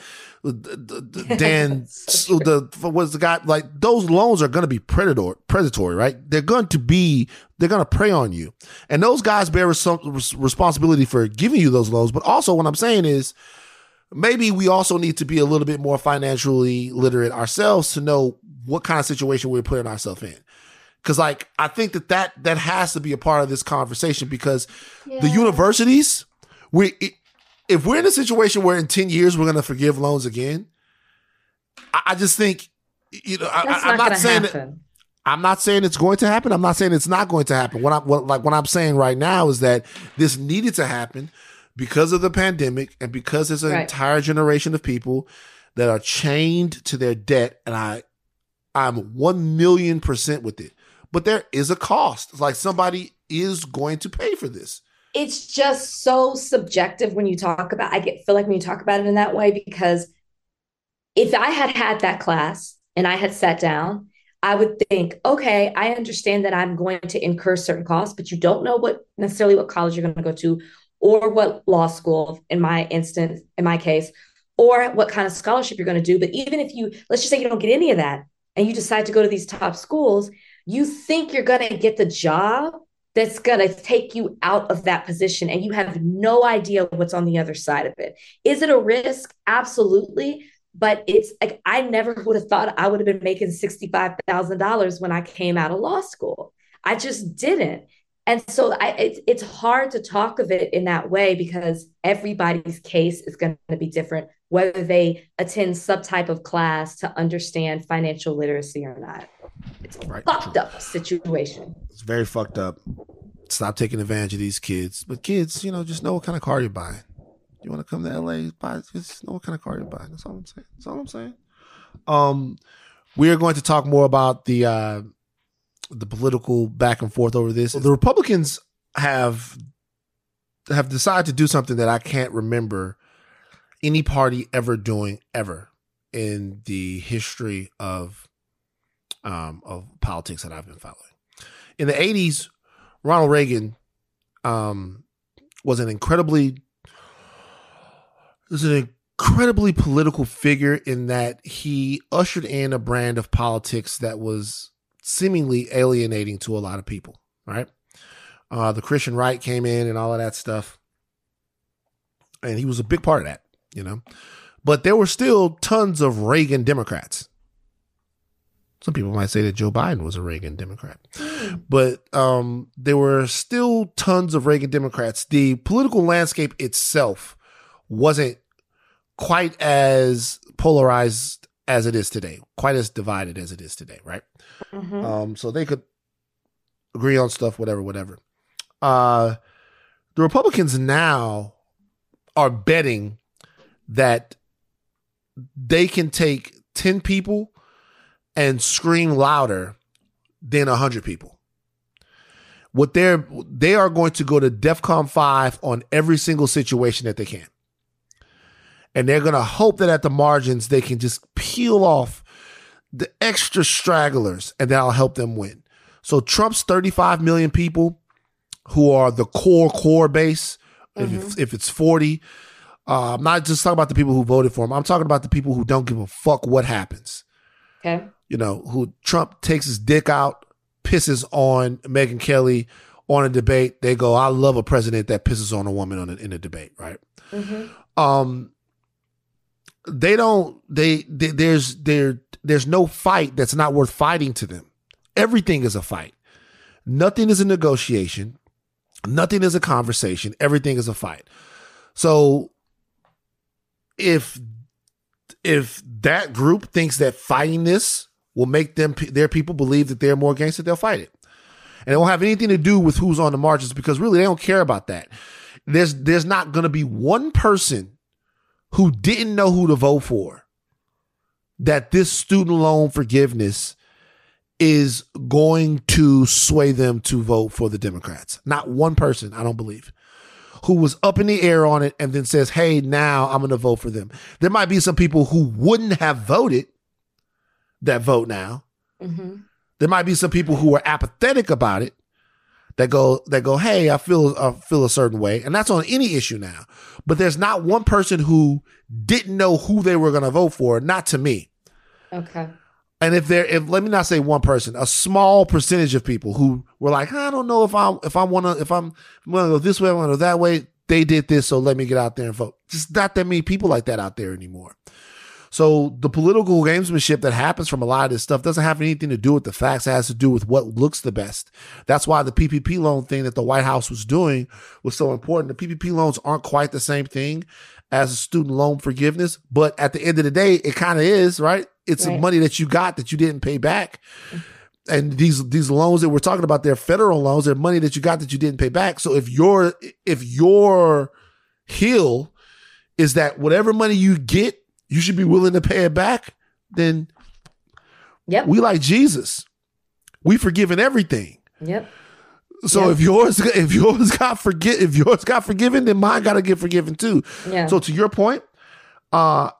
Dan, So the what's the guy like? Those loans are going to be predator predatory, right? They're going to be they're going to prey on you, and those guys bear res- res- responsibility for giving you those loans. But also, what I'm saying is, maybe we also need to be a little bit more financially literate ourselves to know what kind of situation we're putting ourselves in. Cause like, I think that that, that has to be a part of this conversation because the universities, we, i- if we're in a situation where in 10 years we're going to forgive loans again, I, I just think, you know, I, That's I, I'm not, not going to saying that. I'm not saying it's going to happen. I'm not saying it's not going to happen. What I'm what, like what I'm saying right now is that this needed to happen because of the pandemic and because there's an Right. entire generation of people that are chained to their debt, and I I'm one million percent with it. But there is a cost. It's like somebody is going to pay for this. It's just so subjective when you talk about i get feel like when you talk about it in that way because if i had had that class and i had sat down i would think okay i understand that i'm going to incur certain costs but you don't know what necessarily what college you're going to go to or what law school in my instance in my case or what kind of scholarship you're going to do. But even if you let's just say you don't get any of that and you decide to go to these top schools you think you're going to get the job that's going to take you out of that position and you have no idea what's on the other side of it. Is it a risk? Absolutely. But it's like I never would have thought I would have been making $65,000 when I came out of law school. I just didn't. And so I, it's, it's hard to talk of it in that way because everybody's case is going to be different, whether they attend some type of class to understand financial literacy or not. It's a Right. fucked up situation. It's very fucked up. Stop taking advantage of these kids. But kids, you know, just know what kind of car you're buying. You want to come to LA, buy just know what kind of car you're buying. That's all I'm saying. That's all I'm saying. Um, we are going to talk more about the uh the political back and forth over this. The Republicans have have decided to do something that I can't remember any party ever doing ever in the history of um of politics that I've been following. In the 80s, Ronald Reagan um was an incredibly was an incredibly political figure in that he ushered in a brand of politics that was seemingly alienating to a lot of people, right? Uh, the Christian right came in and all of that stuff. And he was a big part of that, you know. But there were still tons of Reagan Democrats. Some people might say that Joe Biden was a Reagan Democrat. But um, there were still tons of Reagan Democrats. The political landscape itself wasn't quite as polarized as it is today, quite as divided as it is today, right? Mhm. Um, so they could agree on stuff, whatever, whatever. Uh, the Republicans now are betting that they can take 10 people and scream louder than 100 people. What they're they are going to go to DEFCON 5 on every single situation that they can. And they're going to hope that at the margins they can just peel off the extra stragglers and that'll help them win. So Trump's 35 million people who are the core core base, if, it's, if it's 40, uh, I'm not just talking about the people who voted for him. I'm talking about the people who don't give a fuck what happens. Okay. You know, who Trump takes his dick out, pisses on Megyn Kelly on a debate. They go, I love a president that pisses on a woman on a, in a debate, right? Mhm. um they don't they, they there's there there's no fight that's not worth fighting to them everything is a fight nothing is a negotiation nothing is a conversation everything is a fight So if if that group thinks that fighting this will make them their people believe that they're more gangster, they'll fight it. And it won't have anything to do with who's on the marches because really they don't care about that. There's there's not going to be one person who didn't know who to vote for that this student loan forgiveness is going to sway them to vote for the Democrats. Not one person, I don't believe, who was up in the air on it and then says, hey, now I'm going to vote for them. There might be some people who wouldn't have voted that vote now. Mm-hmm. There might be some people who are apathetic about it that go that go, hey, I feel I feel a certain way, and that's on any issue now. But there's not one person who didn't know who they were going to vote for. Not to me. Okay. And if there, if let me not say one person, a small percentage of people who were like, I don't know if I if I want to if I'm want to go this way, I want to go that way. They did this, so let me get out there and vote. Just not that many people like that out there anymore. So the political gamesmanship that happens from a lot of this stuff doesn't have anything to do with the facts. It has to do with what looks the best. That's why the PPP loan thing that the White House was doing was so important. The PPP loans aren't quite the same thing as student loan forgiveness, but at the end of the day, it kind of is, right? It's right. money that you got that you didn't pay back. And these these loans that we're talking about, they're federal loans. They're money that you got that you didn't pay back. So if your if your hill is that whatever money you get you should be willing to pay it back, then yep. we like Jesus. We forgiven everything. Yep. So yep. if yours if yours got forget if yours got forgiven, then mine gotta get forgiven too. Yeah. So to your point, uh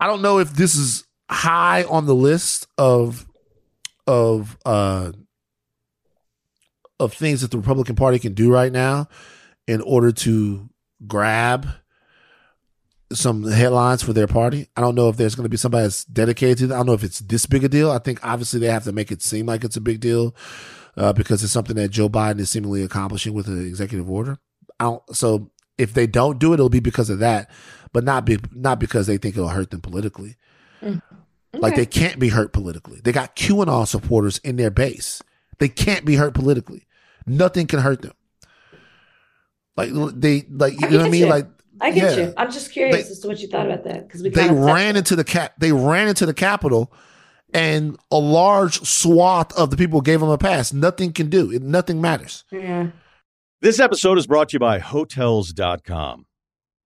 I don't know if this is high on the list of of uh of things that the Republican Party can do right now in order to grab some headlines for their party. I don't know if there's going to be somebody that's dedicated to that. I don't know if it's this big a deal. I think obviously they have to make it seem like it's a big deal uh, because it's something that Joe Biden is seemingly accomplishing with an executive order. I don't, so if they don't do it, it'll be because of that, but not be not because they think it'll hurt them politically. Mm. Okay. Like they can't be hurt politically. They got QAnon supporters in their base. They can't be hurt politically. Nothing can hurt them. Like they like you know what I mean? You. Like I get yeah. you. I'm just curious they, as to what you thought about that because we they ran into the cap. They ran into the Capitol, and a large swath of the people gave them a pass. Nothing can do. It, nothing matters. Yeah. This episode is brought to you by Hotels.com.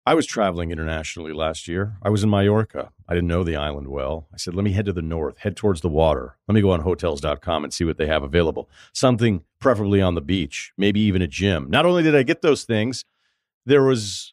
I was traveling internationally last year. I was in Mallorca. I didn't know the island well. I said, let me head to the north, head towards the water. Let me go on hotels.com and see what they have available. Something preferably on the beach, maybe even a gym. Not only did I get those things, there was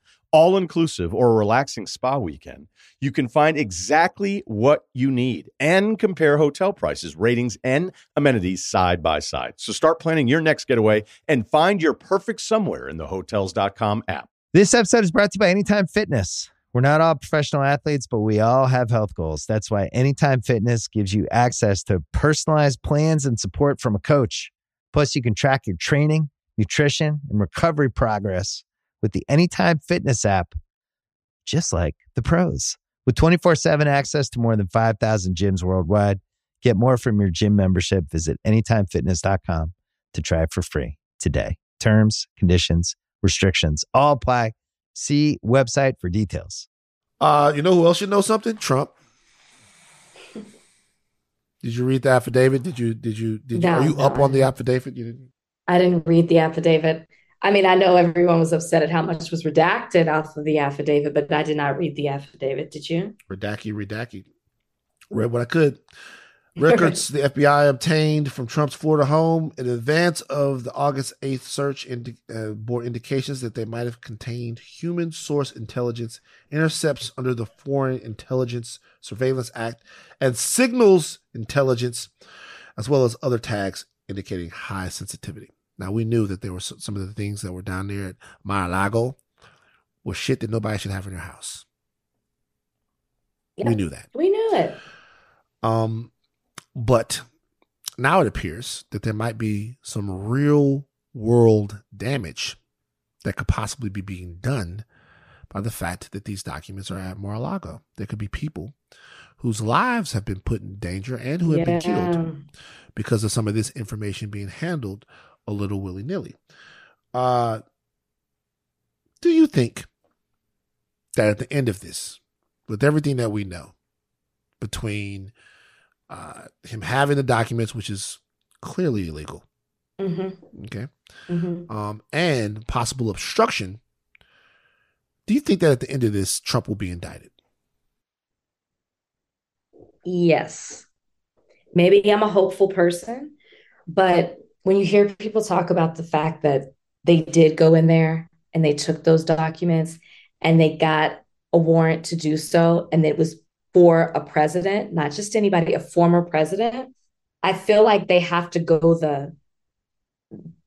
all inclusive, or a relaxing spa weekend, you can find exactly what you need and compare hotel prices, ratings, and amenities side by side. So start planning your next getaway and find your perfect somewhere in the hotels.com app. This episode is brought to you by Anytime Fitness. We're not all professional athletes, but we all have health goals. That's why Anytime Fitness gives you access to personalized plans and support from a coach. Plus, you can track your training, nutrition, and recovery progress with the Anytime Fitness app, just like the pros. With 24 7 access to more than 5,000 gyms worldwide, get more from your gym membership. Visit AnytimeFitness.com to try it for free today. Terms, conditions, restrictions all apply. See website for details. Uh, you know who else should know something? Trump. Did you read the affidavit? Did you did you did you, no, are you no, up on the affidavit? You didn't I didn't read the affidavit. I mean, I know everyone was upset at how much was redacted off of the affidavit, but I did not read the affidavit. Did you? Redacky, redacky. Read what I could. Records the FBI obtained from Trump's Florida home in advance of the August 8th search indi- uh, bore indications that they might have contained human source intelligence, intercepts under the Foreign Intelligence Surveillance Act, and signals intelligence, as well as other tags indicating high sensitivity. Now we knew that there were some of the things that were down there at Mar-a-Lago was shit that nobody should have in their house. Yeah, we knew that. We knew it. Um, but now it appears that there might be some real world damage that could possibly be being done by the fact that these documents are at Mar-a-Lago. There could be people whose lives have been put in danger and who have been killed because of some of this information being handled a little willy nilly. Uh, do you think that at the end of this, with everything that we know, between uh, him having the documents, which is clearly illegal, Mm-hmm. okay, Mm-hmm. um, and possible obstruction, do you think that at the end of this, Trump will be indicted? Yes. Maybe I'm a hopeful person, but when you hear people talk about the fact that they did go in there and they took those documents and they got a warrant to do so, and it was for a president, not just anybody, a former president, I feel like they have to go the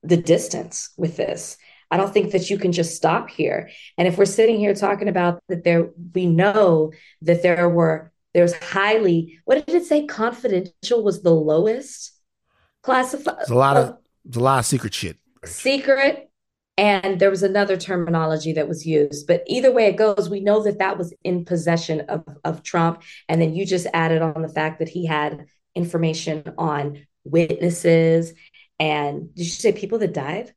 the distance with this. I don't think that you can just stop here. And if we're sitting here talking about that there we know that there were there's highly what did it say confidential was the lowest classified There's a lot of there's a lot of secret shit. secret and there was another terminology that was used. But either way it goes we know that that was in possession of, of trump. And then you just added on the fact that he had information on witnesses. And did you say people that died?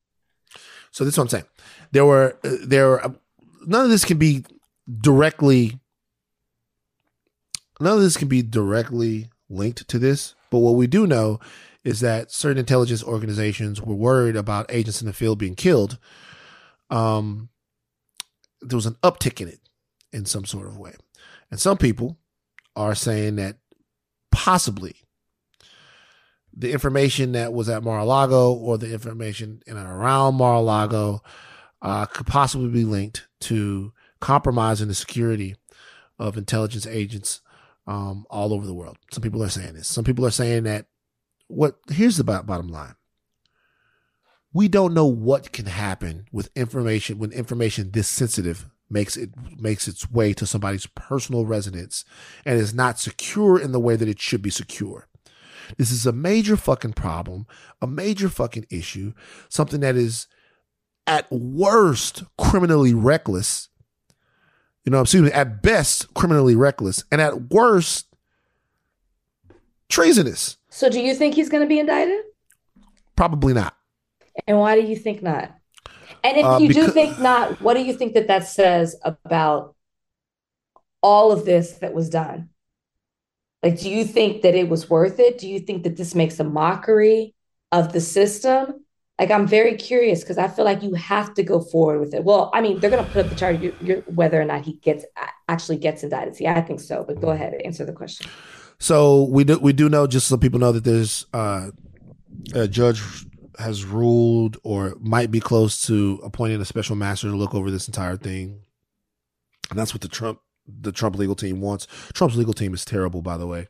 So this is what I'm saying. There were uh, there were, uh, none of this can be directly none of this can be directly linked to this, but what we do know is that certain intelligence organizations were worried about agents in the field being killed. Um there was an uptick in it in some sort of way. And some people are saying that possibly the information that was at Mar-a-Lago or the information in and around Mar-a-Lago uh, could possibly be linked to compromising the security of intelligence agents um, all over the world. Some people are saying this. Some people are saying that what here's the bottom line. We don't know what can happen with information when information this sensitive makes it makes its way to somebody's personal residence and is not secure in the way that it should be secure. This is a major fucking problem, a major fucking issue, something that is at worst criminally reckless. You know, excuse me, at best criminally reckless, and at worst treasonous. So do you think he's going to be indicted Probably not. and why do you think not and if Uh, you do think not what do you think that that says about all of this that was done Like, do you think that it was worth it? Do you think that this makes a mockery of the system? Like, I'm very curious because I feel like you have to go forward with it. Well, I mean, they're going to put up the charge whether or not he gets actually gets indicted. See, I think so, but go ahead and answer the question. So we do we do know just so people know that there's uh, a judge has ruled or might be close to appointing a special master to look over this entire thing, and that's what the Trump the Trump legal team wants. Trump's legal team is terrible, by the way,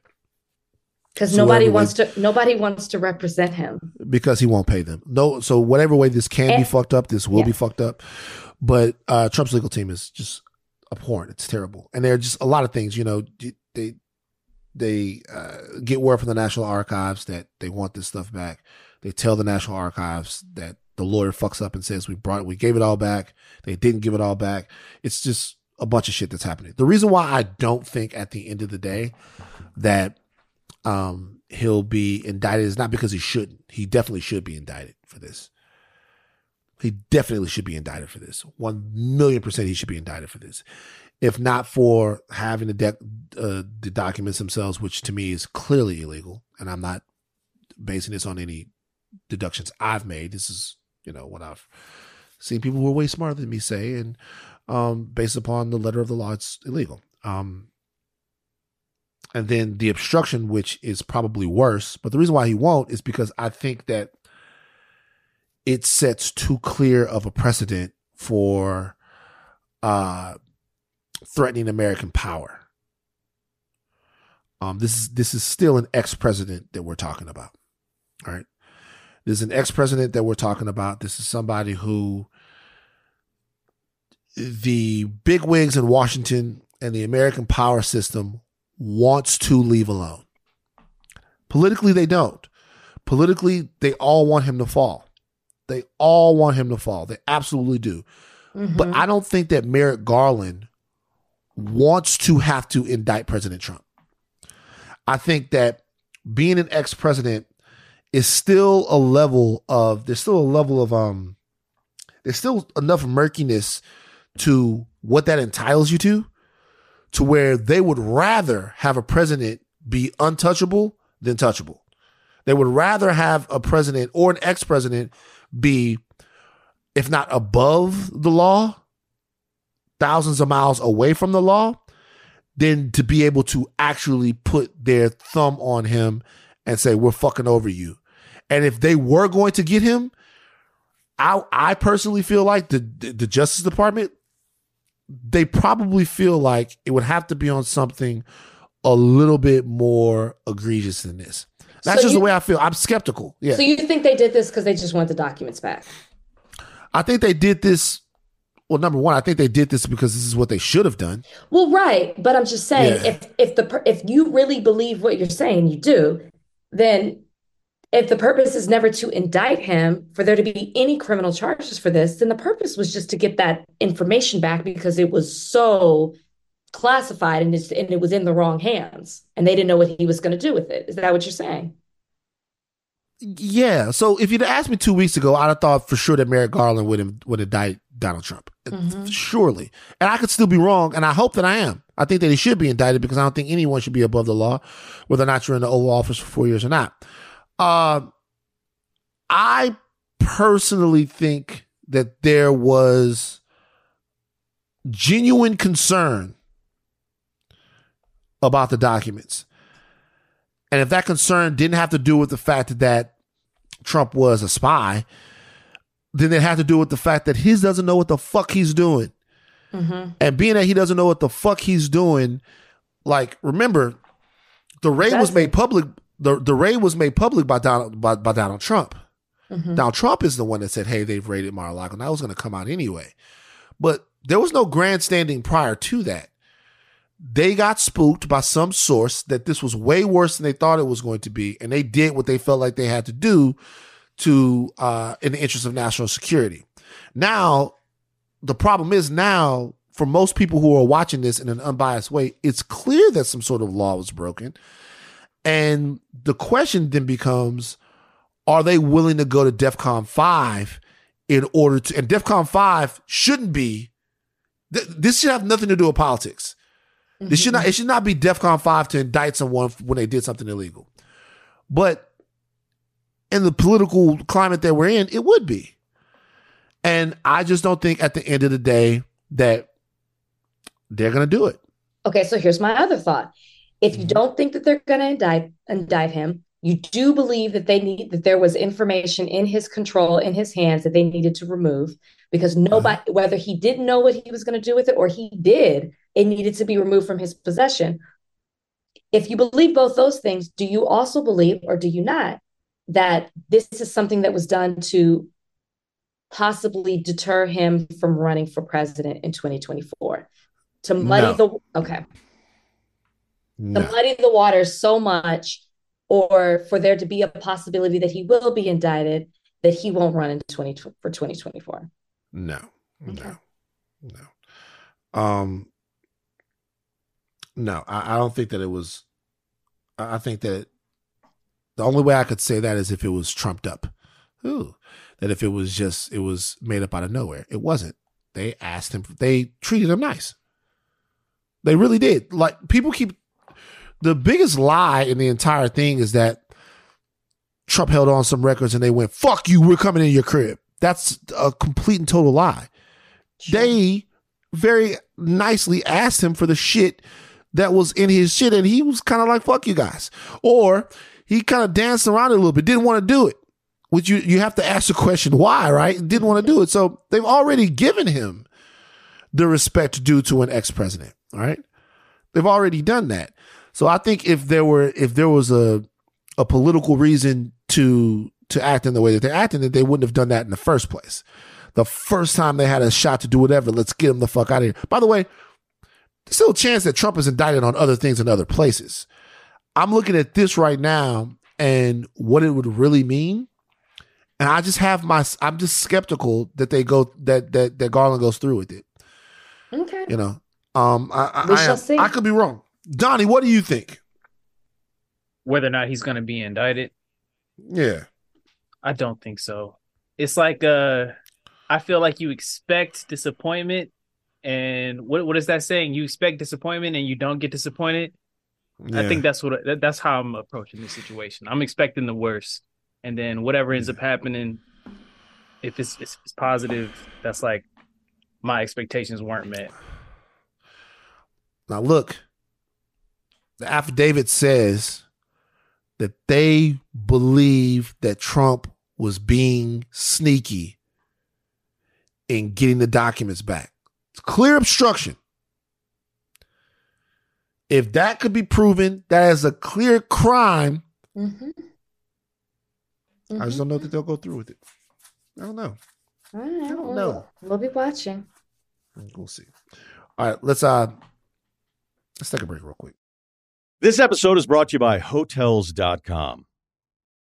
Because So nobody wants way- to nobody wants to represent him. because he won't pay them. No, so whatever way this can be fucked up, this will be fucked up. But uh, Trump's legal team is just abhorrent. It's terrible, and there are just a lot of things. You know, they they uh, get word from the National Archives that they want this stuff back. They tell the National Archives that the lawyer fucks up and says we brought we gave it all back. They didn't give it all back. It's just a bunch of shit that's happening. The reason why I don't think at the end of the day that um, he'll be indicted is not because he shouldn't. He definitely should be indicted for this. He definitely should be indicted for this. One million percent, he should be indicted for this. If not for having the uh, the documents themselves, which to me is clearly illegal, and I'm not basing this on any deductions I've made. This is you know what I've seen people who are way smarter than me say, and um, based upon the letter of the law, it's illegal. Um, and then the obstruction, which is probably worse. But the reason why he won't is because I think that it sets too clear of a precedent for uh, threatening American power. Um, this is this is still an ex president that we're talking about. All right, this is an ex president that we're talking about. This is somebody who the big wigs in Washington and the American power system wants to leave alone. Politically, they don't, politically, they all want him to fall. They all want him to fall. They absolutely do. Mm-hmm. But I don't think that Merrick Garland wants to have to indict President Trump. I think that being an ex president is still a level of, there's still a level of, um, there's still enough murkiness to what that entitles you to, to where they would rather have a president be untouchable than touchable. They would rather have a president or an ex president be, if not above the law, thousands of miles away from the law, than to be able to actually put their thumb on him and say, we're fucking over you. And if they were going to get him, I, I personally feel like the, the Justice Department, they probably feel like it would have to be on something a little bit more egregious than this. That's So just you- the way I feel. I'm skeptical. Yeah. So you think they did this because they just want the documents back? I think they did this. Well, number one, I think they did this because this is what they should have done. Well, right, but I'm just saying, Yeah. if if the if you really believe what you're saying, you do, then if the purpose is never to indict him for there to be any criminal charges for this, then the purpose was just to get that information back because it was so classified and, it's, and it was in the wrong hands, and they didn't know what he was going to do with it. Is that what you're saying? Yeah. So if you'd asked me two weeks ago, I'd have thought for sure that Merrick Garland would have would indict Donald Trump. Surely. And I could still be wrong, and I hope that I am. I think that he should be indicted because I don't think anyone should be above the law, whether or not you're in the Oval Office for four years or not. Uh, I personally think that there was genuine concern about the documents. And if that concern didn't have to do with the fact that Trump was a spy, then it had to do with the fact that he doesn't know what the fuck he's doing. Mm-hmm. And being that he doesn't know what the fuck he's doing, like remember, the raid was made public. The the raid was made public by Donald by, by Donald Trump. Mm-hmm. Now Trump is the one that said, "Hey, they've raided Mar-a-Lago." And that was going to come out anyway, but there was no grandstanding prior to that. They got spooked by some source that this was way worse than they thought it was going to be, and they did what they felt like they had to do to uh, in the interest of national security. Now, the problem is now for most people who are watching this in an unbiased way, it's clear that some sort of law was broken. And the question then becomes are they willing to go to DEFCON 5 in order to, and DEFCON 5 shouldn't be, th- this should have nothing to do with politics. This should not, it should not be DEFCON 5 to indict someone when they did something illegal. But in the political climate that we're in, it would be. And I just don't think at the end of the day that they're going to do it. Okay, so here's my other thought. If you Mhm. don't think that they're going to indict indict him, you do believe that they need that there was information in his control in his hands that they needed to remove because nobody whether he didn't know what he was going to do with it or he did, it needed to be removed from his possession. If you believe both those things, do you also believe or do you not that this is something that was done to possibly deter him from running for president in 2024? To muddy No. the okay to No. muddy the waters so much or for there to be a possibility that he will be indicted that he won't run in 20 for 2024 No, Okay. no, no. Um, no, I, I don't think that it was. I I think that the only way I could say that is if it was trumped up. Ooh, that if it was just it was made up out of nowhere. It wasn't. They asked him. They treated him nice. They really did. Like people keep the biggest lie in the entire thing is that Trump held on some records and they went, "Fuck you, we're coming in your crib." That's a complete and total lie. They very nicely asked him for the shit that was in his shit, and he was kind of like, "Fuck you guys," or he kind of danced around it a little bit, didn't want to do it. Which you you have to ask the question why, right? Didn't want to do it, so they've already given him the respect due to an ex president. Right, they've already done that. So I think if there were if there was a a political reason to to act in the way that they're acting, that they wouldn't have done that in the first place. The first time they had a shot to do whatever, let's get them the fuck out of here. By the way, there's still a chance that Trump is indicted on other things in other places. I'm looking at this right now and what it would really mean. And I just have my I'm just skeptical that they go that that that Garland goes through with it. Okay. You know, um, I I, We I, shall am- see. I could be wrong. Donnie, what do you think? Whether or not he's going to be indicted, Yeah, I don't think so. It's like uh I feel like you expect disappointment and what what is that saying? You expect disappointment and you don't get disappointed. I think that's what that, that's how I'm approaching this situation. I'm expecting the worst and then whatever ends up happening if it's it's, it's positive, that's like my expectations weren't met. Now look, the affidavit says that they believe that Trump was being sneaky in getting the documents back. It's clear obstruction. If that could be proven, that is a clear crime. Mm-hmm. I just don't know that they'll go through with it. I don't know. All right, I don't well, know. We'll be watching. We'll see. All right, let's uh let's take a break real quick. This episode is brought to you by Hotels.com.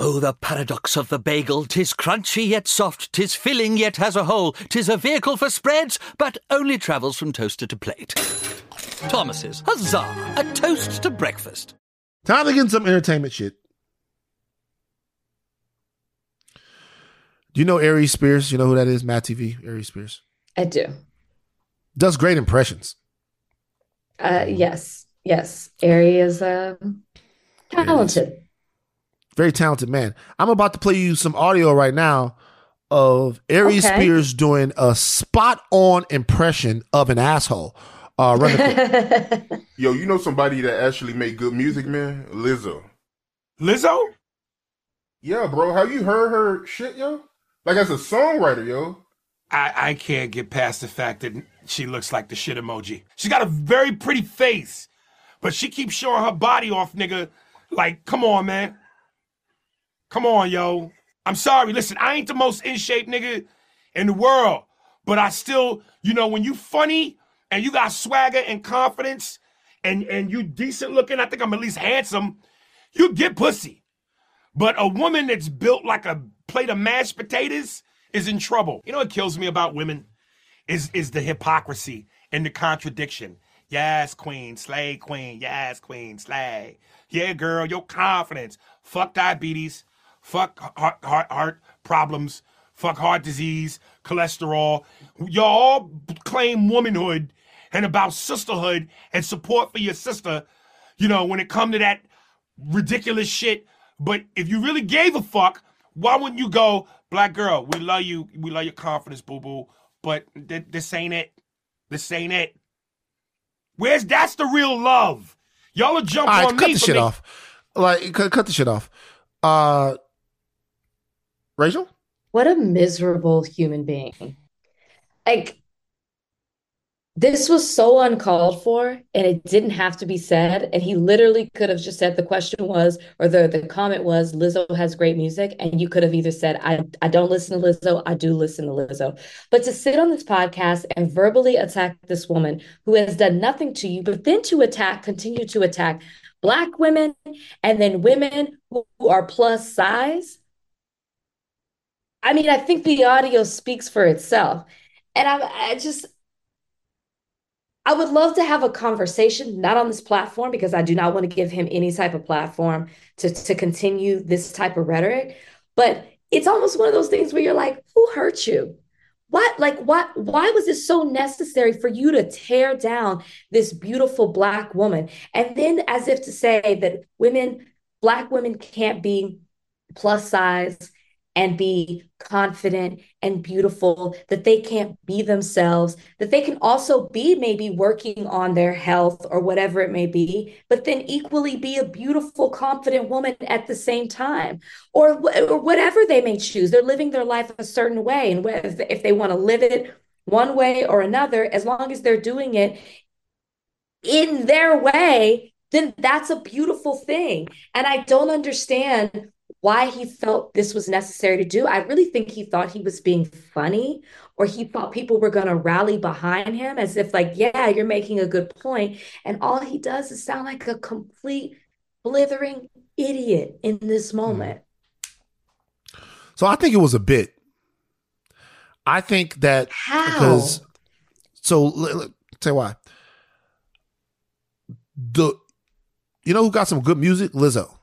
Oh, the paradox of the bagel! Tis crunchy yet soft, tis filling yet has a hole, tis a vehicle for spreads, but only travels from toaster to plate. Thomas's, huzzah! A toast to breakfast. Time to get some entertainment shit. Do you know Aries Spears? You know who that is? MADtv, Aries Spears. I do. Does great impressions. Uh, yes, yes. Ari is um, talented. Very talented man. I'm about to play you some audio right now of Aries Okay. Spears doing a spot on impression of an asshole. Uh, run the. Yo, you know somebody that actually make good music, man? Lizzo. Lizzo? Yeah, bro. Have you heard her shit, yo? Like as a songwriter, yo. I, I can't get past the fact that she looks like the shit emoji. She's got a very pretty face, but she keeps showing her body off, nigga. Like, come on, man. Come on, yo. I'm sorry. Listen, I ain't the most in shape nigga in the world, but I still, you know, when you funny and you got swagger and confidence and and you decent looking, I think I'm at least handsome, you get pussy. But a woman that's built like a plate of mashed potatoes is in trouble. You know what kills me about women is is the hypocrisy and the contradiction. Yes, queen, slay queen. Yes, queen, slay. Yeah, girl, your confidence. Fuck diabetes. Fuck heart heart, heart problems. Fuck heart disease, cholesterol. Y'all claim womanhood and about sisterhood and support for your sister. You know, when it come to that ridiculous shit. But if you really gave a fuck, why wouldn't you go, black girl? We love you. We love your confidence, boo boo. But th- this ain't it. This ain't it. Where's that's the real love? Y'all will jump All right, on cut me the shit me. off. Like, cut, cut the shit off. Uh, Rachel? What a miserable human being. Like, this was so uncalled for, and it didn't have to be said. And he literally could have just said the question was, or the, the comment was, Lizzo has great music. And you could have either said, I, I don't listen to Lizzo, I do listen to Lizzo. But to sit on this podcast and verbally attack this woman who has done nothing to you, but then to attack, continue to attack Black women and then women who, who are plus size. I mean, I think the audio speaks for itself. And I'm, I just, I would love to have a conversation, not on this platform, because I do not want to give him any type of platform to, to continue this type of rhetoric. But it's almost one of those things where you're like, who hurt you? What, like, what, why was it so necessary for you to tear down this beautiful Black woman? And then, as if to say that women, Black women can't be plus size and be confident and beautiful, that they can't be themselves, that they can also be maybe working on their health or whatever it may be, but then equally be a beautiful, confident woman at the same time, or, or whatever they may choose. They're living their life a certain way. And if they want to live it one way or another, as long as they're doing it in their way, then that's a beautiful thing. And I don't understand why he felt this was necessary to do. I really think he thought he was being funny or he thought people were going to rally behind him as if, like, yeah, you're making a good point. And all he does is sound like a complete blithering idiot in this hmm. moment. So I think it was a bit. I think that How? because so let, tell you why. The you know who got some good music? Lizzo.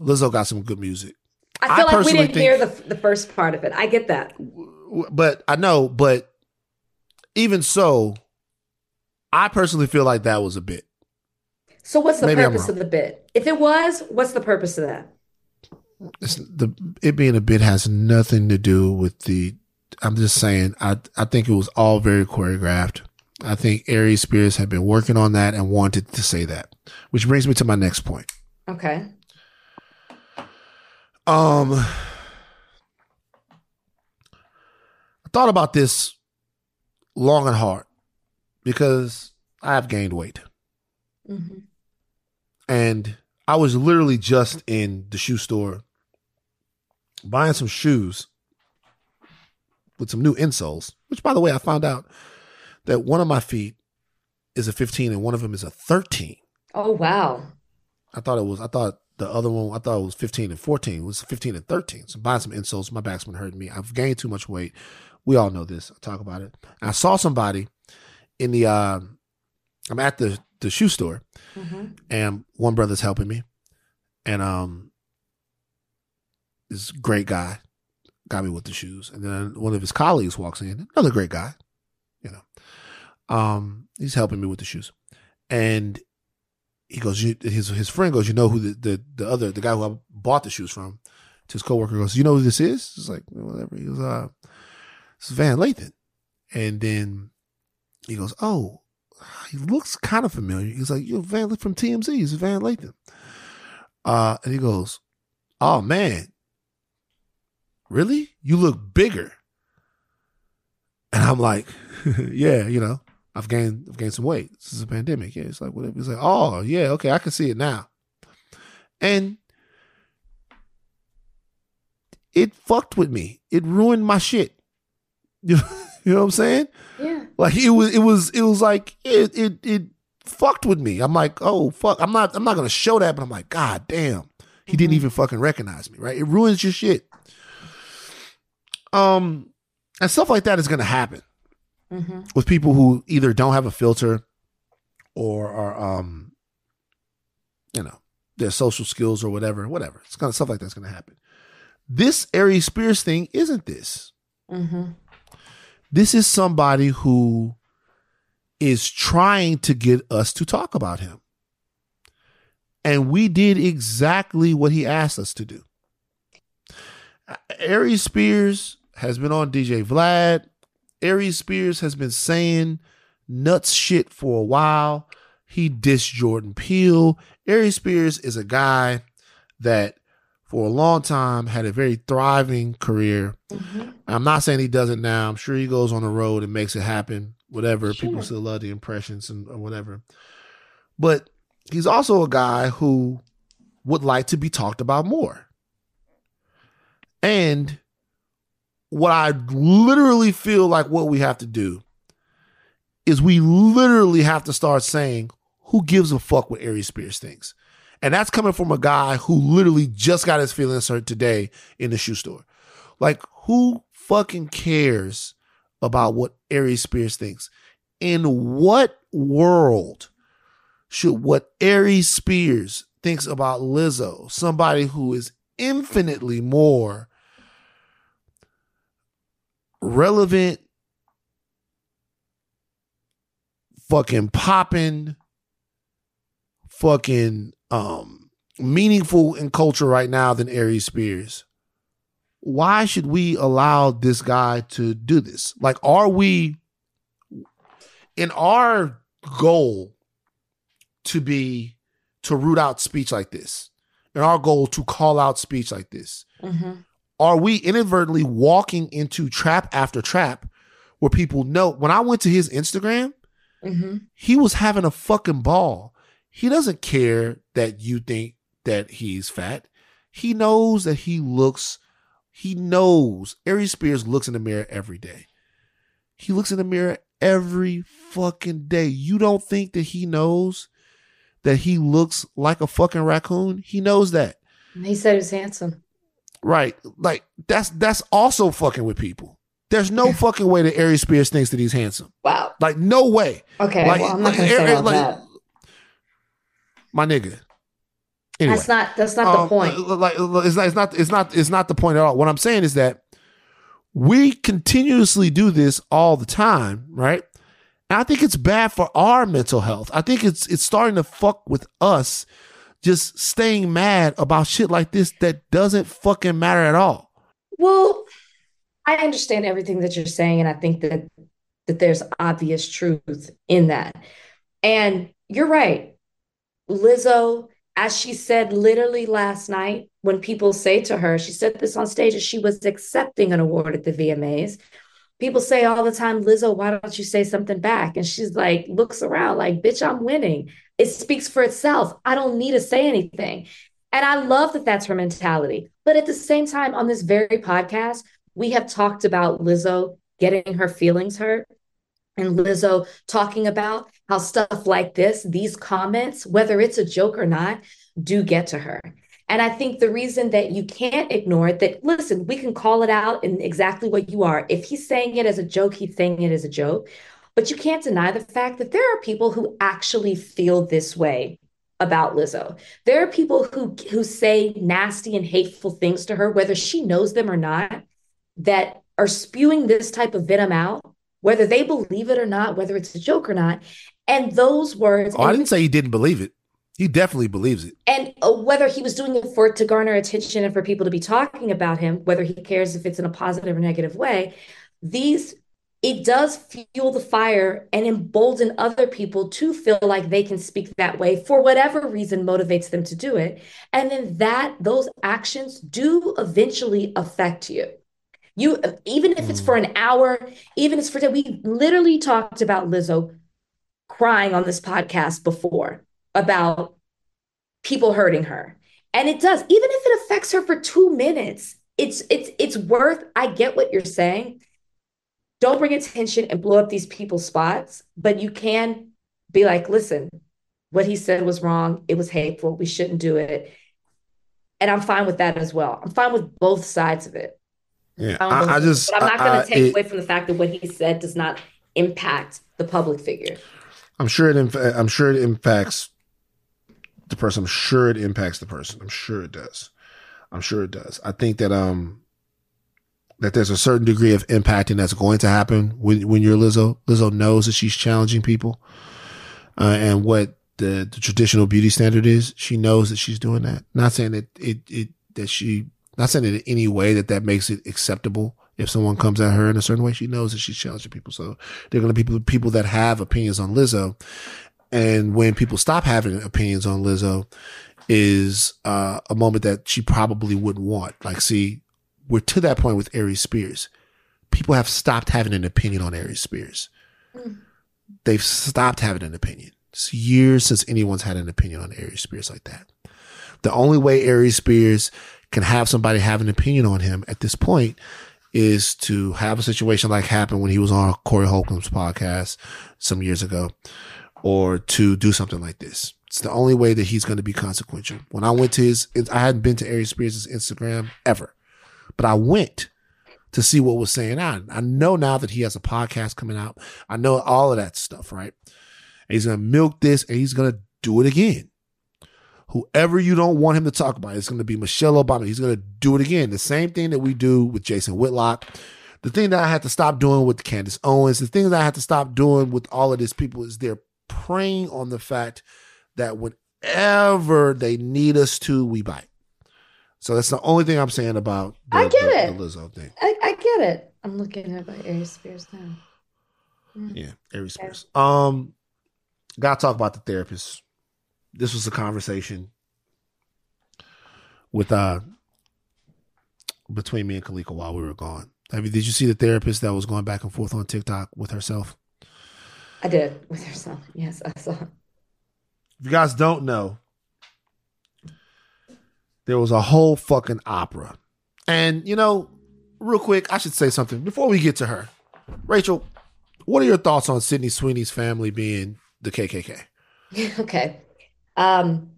Lizzo got some good music. I feel I like we didn't think, hear the the first part of it. I get that. But I know, but even so, I personally feel like that was a bit. So what's the Maybe purpose of the bit? If it was, what's the purpose of that? It's the it being a bit has nothing to do with the. I'm just saying. I I think it was all very choreographed. I think Aries Spears had been working on that and wanted to say that, which brings me to my next point. Okay. Um, I thought about this long and hard because I have gained weight. Mm-hmm. And I was literally just in the shoe store buying some shoes with some new insoles, which, by the way, I found out that one of my feet is a 15 and one of them is a 13. Oh, wow. I thought it was, I thought the other one, I thought it was 15 and 14. It was 15 and 13. So buying some insoles. My back's been hurting me. I've gained too much weight. We all know this. I talk about it. And I saw somebody in the, uh, I'm at the, the shoe store mm-hmm. and one brother's helping me. And, um, this great guy got me with the shoes. And then one of his colleagues walks in, another great guy, you know, um, he's helping me with the shoes. And he goes, his his friend goes, you know who the, the, the other the guy who I bought the shoes from, to his coworker goes, you know who this is? It's like whatever. He goes, uh, Van Lathan, and then he goes, oh, he looks kind of familiar. He's like, you're Van from TMZ. He's Van Lathan. Uh, and he goes, oh man, really? You look bigger. And I'm like, yeah, you know. I've gained I've gained some weight. This is a pandemic. Yeah, it's like whatever. It's like, oh yeah, okay, I can see it now. And it fucked with me. It ruined my shit. You know, you know what I'm saying? Yeah. Like it was it was it was like it it it fucked with me. I'm like, oh fuck. I'm not I'm not gonna show that, but I'm like, God damn. He mm-hmm. didn't even fucking recognize me, right? It ruins your shit. Um and stuff like that is gonna happen mm-hmm. with people who either don't have a filter or are, um, you know, their social skills or whatever, whatever. It's kind of stuff like that's going to happen. This Aries Spears thing isn't this. Mm-hmm. This is somebody who is trying to get us to talk about him. And we did exactly what he asked us to do. Aries Spears has been on DJ Vlad. Aries Spears has been saying nuts shit for a while. He dissed Jordan Peele. Aries Spears is a guy that for a long time had a very thriving career. Mm-hmm. I'm not saying he does it now. I'm sure he goes on the road and makes it happen. Whatever. Sure. People still love the impressions and whatever. But he's also a guy who would like to be talked about more. And what I literally feel like what we have to do is we literally have to start saying, who gives a fuck what Aries Spears thinks? And that's coming from a guy who literally just got his feelings hurt today in the shoe store. Like, who fucking cares about what Aries Spears thinks? In what world should what Aries Spears thinks about Lizzo, somebody who is infinitely more relevant, fucking popping, fucking um meaningful in culture right now than Aries Spears. Why should we allow this guy to do this? Like, are we in our goal to be to root out speech like this, in our goal to call out speech like this? Mhm. Are we inadvertently walking into trap after trap where people know when I went to his Instagram, Mhm. he was having a fucking ball. He doesn't care that you think that he's fat. He knows that he looks, he knows Aries Spears looks in the mirror every day. He looks in the mirror every fucking day. You don't think that he knows that he looks like a fucking raccoon? He knows that. He said he's handsome. Right. Like that's that's also fucking with people. There's no fucking way that Aries Spears thinks that he's handsome. Wow. Like no way. Okay, Like, well, I'm not like, to say Ari- like, that. My nigga. Anyway. That's not that's not the Um, point. Like it's not it's not it's not it's not the point at all. What I'm saying is that we continuously do this all the time, right? And I think it's bad for our mental health. I think it's it's starting to fuck with us just staying mad about shit like this that doesn't fucking matter at all. Well, I understand everything that you're saying, and I think that that there's obvious truth in that. And you're right. Lizzo, as she said literally last night, when people say to her, she said this on stage as she was accepting an award at the VMAs. People say all the time, Lizzo, why don't you say something back? And she's like, looks around like, bitch, I'm winning. It speaks for itself. I don't need to say anything. And I love that that's her mentality. But at the same time, on this very podcast, we have talked about Lizzo getting her feelings hurt and Lizzo talking about how stuff like this, these comments, whether it's a joke or not, do get to her. And I think the reason that you can't ignore it, that listen, we can call it out in exactly what you are. If he's saying it as a joke, he's saying it as a joke. But you can't deny the fact that there are people who actually feel this way about Lizzo. There are people who who say nasty and hateful things to her, whether she knows them or not, that are spewing this type of venom out, whether they believe it or not, whether it's a joke or not. And those words, Oh, I didn't say he didn't believe it. He definitely believes it. and uh, whether he was doing it for it to garner attention and for people to be talking about him, whether he cares if it's in a positive or negative way, these it does fuel the fire and embolden other people to feel like they can speak that way for whatever reason motivates them to do it. And then that those actions do eventually affect you. You even if it's for an hmm. hour, even if it's for we literally talked about Lizzo crying on this podcast before about people hurting her. And it does, even if it affects her for two minutes, it's it's it's worth, I get what you're saying. Don't bring attention and blow up these people's spots, but you can be like, listen, what he said was wrong. It was hateful. We shouldn't do it. And I'm fine with that as well. I'm fine with both sides of it. Yeah, I'm I, I just. but I'm not going to take it- away from the fact that what he said does not impact the public figure. I'm sure it. Inf- I'm sure it impacts the person. I'm sure it impacts the person. I'm sure it does. I'm sure it does. I think that um that there's a certain degree of impacting that's going to happen when when you're Lizzo. Lizzo knows that she's challenging people, uh, and what the, the traditional beauty standard is. She knows that she's doing that. Not saying that it it that she. Not saying in any way that that makes it acceptable. If someone comes at her in a certain way, she knows that she's challenging people. So there are going to be people, people that have opinions on Lizzo. And when people stop having opinions on Lizzo is uh, a moment that she probably wouldn't want. Like, see, we're to that point with Aries Spears. People have stopped having an opinion on Aries Spears. Mm. They've stopped having an opinion. It's years since anyone's had an opinion on Aries Spears like that. The only way Aries Spears can have somebody have an opinion on him at this point is to have a situation like happened when he was on Corey Holcomb's podcast some years ago, or to do something like this. It's the only way that he's going to be consequential. When I went to his, I hadn't been to Aries Spears' Instagram ever, but I went to see what was saying out. I know now that he has a podcast coming out. I know all of that stuff, right? And he's to milk this and he's to do it again. Whoever you don't want him to talk about, it's to be Michelle Obama. He's to do it again. The same thing that we do with Jason Whitlock, The thing that I had to stop doing with Candace Owens, the thing that I had to stop doing with all of these people is they're preying on the fact that whenever they need us to, we bite. So that's the only thing I'm saying about the, I get the- it. the Lizzo thing. I, I get it. I'm looking at my Aries Spears now. Yeah, Aries Spears. Um, gotta talk about the therapist. This was a conversation with uh between me and Kalika while we were gone. Have you, did you see the therapist that was going back and forth on TikTok with herself? I did with herself. Yes, I saw. If you guys don't know, there was a whole fucking opera. And, you know, real quick, I should say something before we get to her. Rachel, what are your thoughts on Sydney Sweeney's family being the KKK? Okay. Um,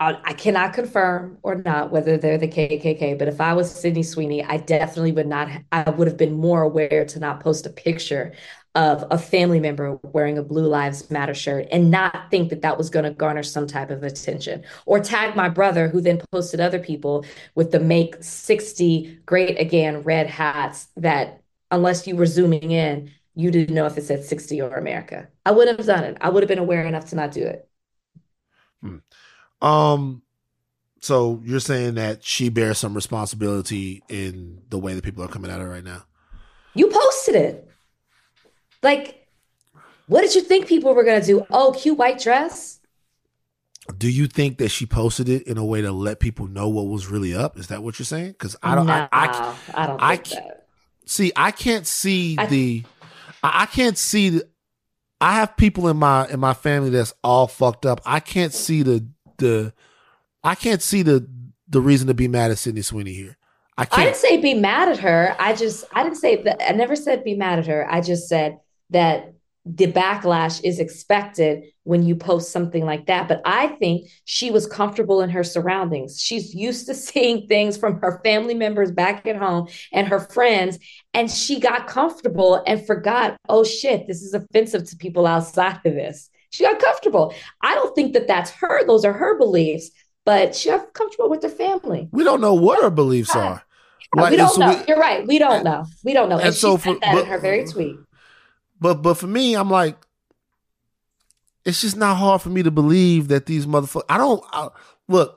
I, I cannot confirm or not whether they're the KKK, but if I was Sydney Sweeney, I definitely would not, I would have been more aware to not post a picture of a family member wearing a Blue Lives Matter shirt and not think that that was going to garner some type of attention or tag my brother who then posted other people with the make 60 great again red hats that unless you were zooming in, you didn't know if it said 60 or America. I wouldn't have done it. I would have been aware enough to not do it. Um, so you're saying that she bears some responsibility in the way that people are coming at her right now? You posted it. Like, what did you think people were going to do? Oh, cute white dress? Do you think that she posted it in a way to let people know what was really up? Is that what you're saying? Because I don't, I, I, I don't I think can't- that. see, I can't see I- the, I, can't see the. I have people in my in my family that's all fucked up. I can't see the the, I can't see the the reason to be mad at Sydney Sweeney here. I I can't. I didn't say be mad at her. I just, I didn't say that. I never said be mad at her. I just said that the backlash is expected when you post something like that. But I think she was comfortable in her surroundings. She's used to seeing things from her family members back at home and her friends. And she got comfortable and forgot, oh shit, this is offensive to people outside of this. She got comfortable. I don't think that that's her. Those are her beliefs, but she got comfortable with her family. we don't know what her beliefs are. we don't so know. You're right. We don't know. We don't know. And, and she so said for- that but- in her very tweet. But but for me, I'm like, it's just not hard for me to believe that these motherfuckers. I don't I, look.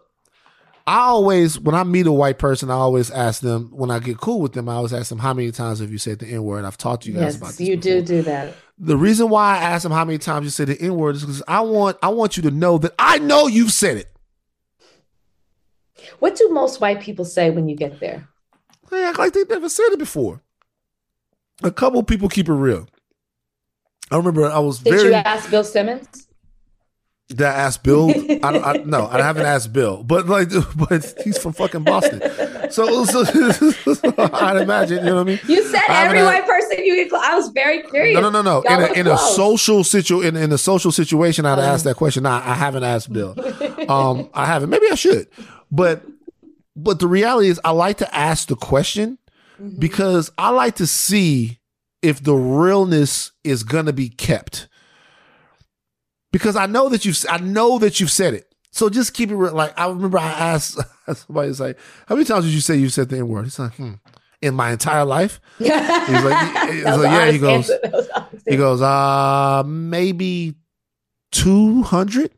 I always, when I meet a white person, I always ask them. When I get cool with them, I always ask them, "How many times have you said the N word?" I've talked to you guys about Yes, this. you do do that. The reason why I ask them how many times you said the N word is because I want I want you to know that I know you've said it. What do most white people say when you get there? They act like they never said it before. A couple people keep it real. I remember I was Did very. you ask Bill Simmons? Did I ask Bill? I, I, no, I haven't asked Bill, but like, but he's from fucking Boston, so, so, I'd imagine, you know what I mean? You said I every white person you. I was very curious. No, no, no, no. Y'all In a, in a social situ in, in a social situation, I'd Uh. ask that question. Nah, I haven't asked Bill. Um, I haven't. Maybe I should, but but the reality is, I like to ask the question Mm-hmm. because I like to see if the realness is gonna be kept. Because I know that you've I know that you've said it. So just keep it real. Like I remember I asked somebody, it's like, how many times did you say you said the N word? He's like, hmm. In my entire life? He's like, he's like, yeah, he goes, answer. That was honest he goes, uh, maybe 200.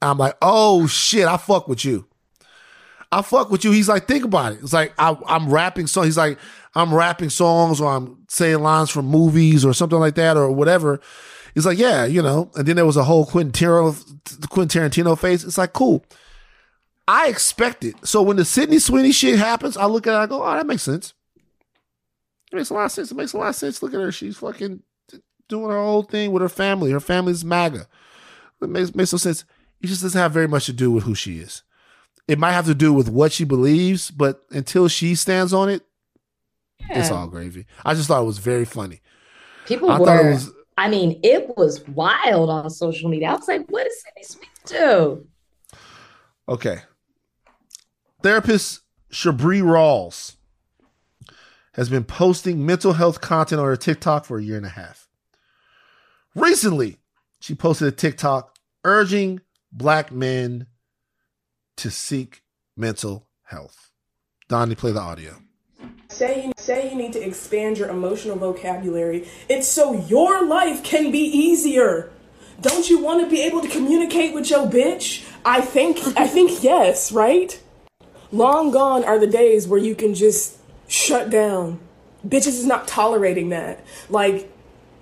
I'm like, oh shit, I fuck with you. I fuck with you. He's like, think about it. It's like, I, I'm rapping so He's like, I'm rapping songs or I'm saying lines from movies or something like that or whatever. He's like, yeah, you know. And then there was a whole Quentin Tarantino, Quentin Tarantino face. It's like, cool. I expect it. So when the Sydney Sweeney shit happens, I look at it, I go, oh, that makes sense. It makes a lot of sense. It makes a lot of sense. Look at her. She's fucking doing her whole thing with her family. Her family's MAGA. It makes, makes no sense. It just doesn't have very much to do with who she is. It might have to do with what she believes, but until she stands on it, it's all gravy. I just thought it was very funny. People I thought it were. was- I mean, it was wild on social media. I was like, "What does Sydney Smith do?" Okay. Therapist Shabri Rawls has been posting mental health content on her TikTok for a year and a half. Recently, she posted a TikTok urging black men to seek mental health. Donnie, play the audio. Say you say you need to expand your emotional vocabulary. It's so your life can be easier. Don't you want to be able to communicate with your bitch? I think I think yes, right? Long gone are the days where you can just shut down. Bitches is not tolerating that. Like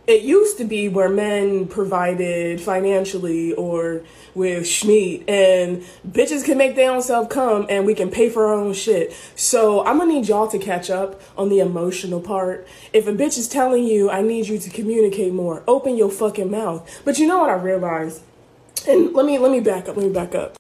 it used to be where men provided financially or with Schmeat and bitches can make their own self come and we can pay for our own shit. So I'm gonna need y'all to catch up on the emotional part. If a bitch is telling you I need you to communicate more, open your fucking mouth. But you know what I realized? And let me let me back up, let me back up.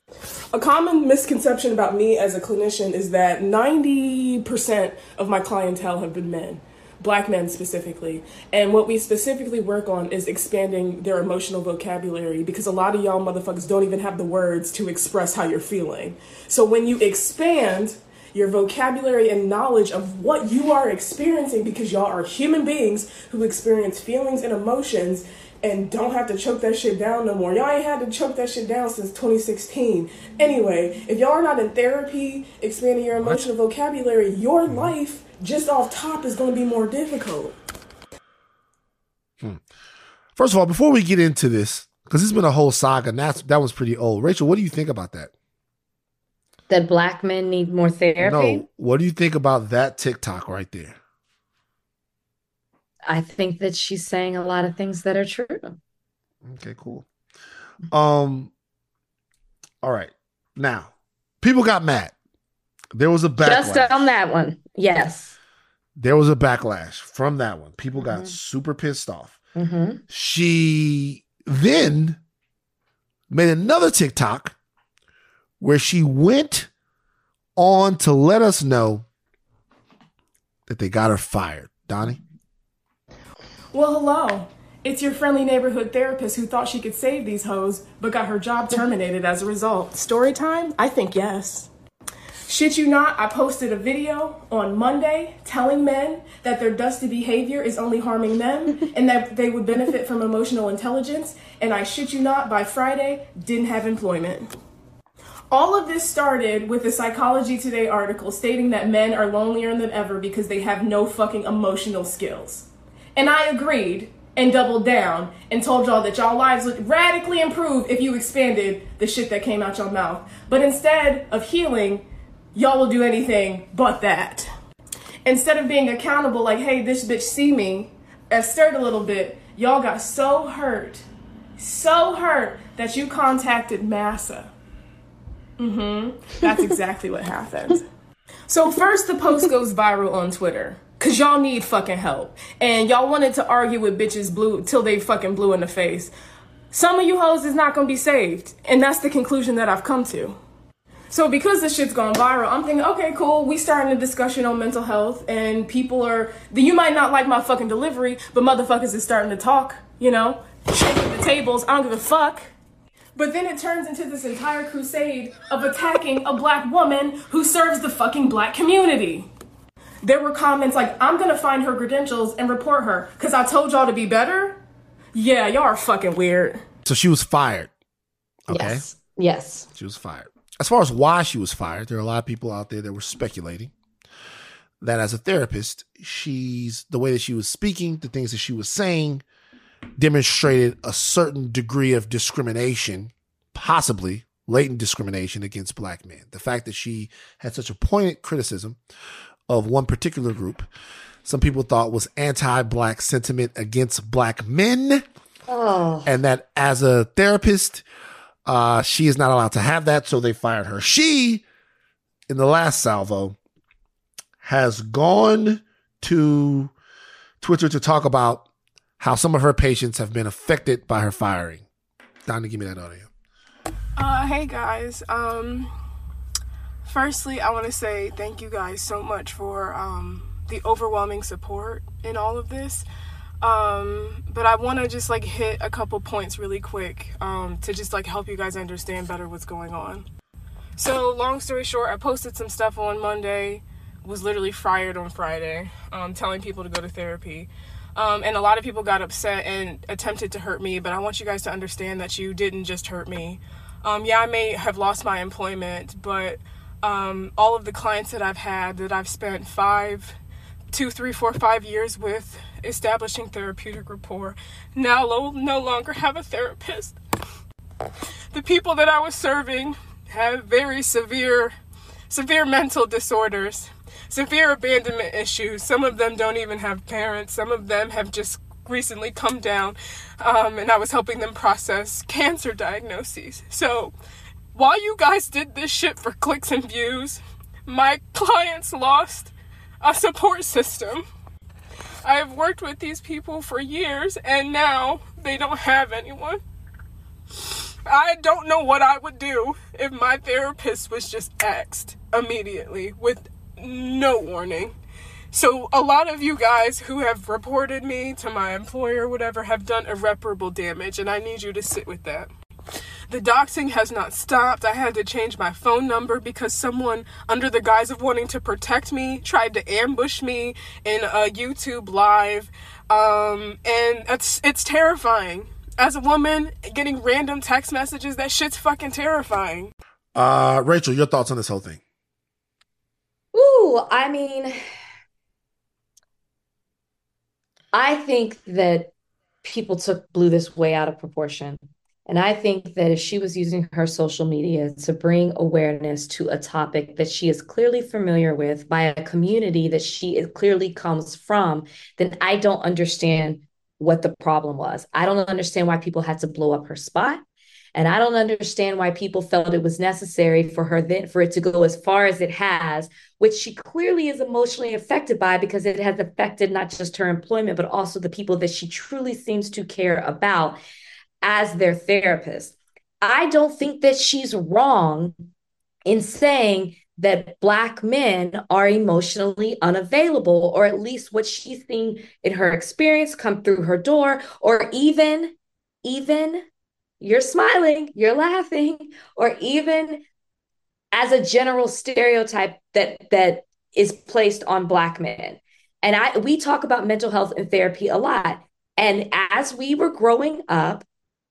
A common misconception about me as a clinician is that 90% of my clientele have been men black men specifically. And what we specifically work on is expanding their emotional vocabulary because a lot of y'all motherfuckers don't even have the words to express how you're feeling. So when you expand your vocabulary and knowledge of what you are experiencing because y'all are human beings who experience feelings and emotions and don't have to choke that shit down no more. Y'all ain't had to choke that shit down since 2016. Anyway, if y'all are not in therapy, expanding your emotional vocabulary, your life just off top is going to be more difficult. Hmm. First of all, before we get into this, because it's been a whole saga, and that's that was pretty old. Rachel, what do you think about that? That black men need more therapy. No, what do you think about that TikTok right there? I think that she's saying a lot of things that are true. Okay, cool. Um, all right. Now, people got mad. There was a backlash. Just on that one, yes. There was a backlash from that one. People got mm-hmm. super pissed off. Mm-hmm. She then made another TikTok where she went on to let us know that they got her fired. Donnie? Well, hello. It's your friendly neighborhood therapist who thought she could save these hoes, but got her job terminated as a result. Story time? I think yes. Shit you not, I posted a video on Monday telling men that their dusty behavior is only harming them and that they would benefit from emotional intelligence. And I shit you not, by Friday, didn't have employment. All of this started with a Psychology Today article stating that men are lonelier than ever because they have no fucking emotional skills. And I agreed and doubled down and told y'all that y'all lives would radically improve if you expanded the shit that came out your mouth. But instead of healing, y'all will do anything but that. Instead of being accountable, like, hey, this bitch see me, and stirred a little bit, y'all got so hurt, so hurt that you contacted Massa. Mm-hmm. That's exactly what happened. So first the post goes viral on Twitter. Cause y'all need fucking help. And y'all wanted to argue with bitches blue till they fucking blue in the face. Some of you hoes is not gonna be saved. And that's the conclusion that I've come to. So because this shit's gone viral, I'm thinking, okay, cool. We starting a discussion on mental health, and people are. You might not like my fucking delivery, but motherfuckers is starting to talk. You know, shaking the tables. I don't give a fuck. But then it turns into this entire crusade of attacking a black woman who serves the fucking black community. There were comments like, I'm gonna find her credentials and report her because I told y'all to be better. Yeah, y'all are fucking weird. So she was fired. Okay. Yes. Yes. She was fired as far as why she was fired, there are a lot of people out there that were speculating that as a therapist, she's the way that she was speaking, the things that she was saying demonstrated a certain degree of discrimination, possibly latent discrimination against black men. The fact that she had such a poignant criticism of one particular group, some people thought was anti-black sentiment against black men. Oh. And that as a therapist, uh, she is not allowed to have that, so they fired her. She, in the last salvo, has gone to Twitter to talk about how some of her patients have been affected by her firing. Donnie, give me that audio. Uh, hey guys. Um, firstly, I want to say thank you guys so much for um, the overwhelming support in all of this. Um, but I want to just like hit a couple points really quick um, to just like help you guys understand better what's going on. So, long story short, I posted some stuff on Monday, was literally fired on Friday, um, telling people to go to therapy. Um, and a lot of people got upset and attempted to hurt me, but I want you guys to understand that you didn't just hurt me. Um, yeah, I may have lost my employment, but um, all of the clients that I've had that I've spent five two, three, four, five years with establishing therapeutic rapport. Now lo- no longer have a therapist. The people that I was serving have very severe, severe mental disorders, severe abandonment issues. Some of them don't even have parents. Some of them have just recently come down, um, and I was helping them process cancer diagnoses. So while you guys did this shit for clicks and views, my clients lost a support system. I've worked with these people for years and now they don't have anyone. I don't know what I would do if my therapist was just axed immediately with no warning. So, a lot of you guys who have reported me to my employer, whatever, have done irreparable damage, and I need you to sit with that. The doxing has not stopped. I had to change my phone number because someone, under the guise of wanting to protect me, tried to ambush me in a YouTube live. Um, and it's it's terrifying. As a woman, getting random text messages, that shit's fucking terrifying. Uh, Rachel, your thoughts on this whole thing? Ooh, I mean, I think that people took blew this way out of proportion. And I think that if she was using her social media to bring awareness to a topic that she is clearly familiar with by a community that she clearly comes from, then I don't understand what the problem was. I don't understand why people had to blow up her spot. And I don't understand why people felt it was necessary for her then for it to go as far as it has, which she clearly is emotionally affected by because it has affected not just her employment, but also the people that she truly seems to care about as their therapist. I don't think that she's wrong in saying that Black men are emotionally unavailable, or at least what she's seen in her experience come through her door, or even, even you're smiling, you're laughing, or even as a general stereotype that that is placed on Black men. And I we talk about mental health and therapy a lot. And as we were growing up,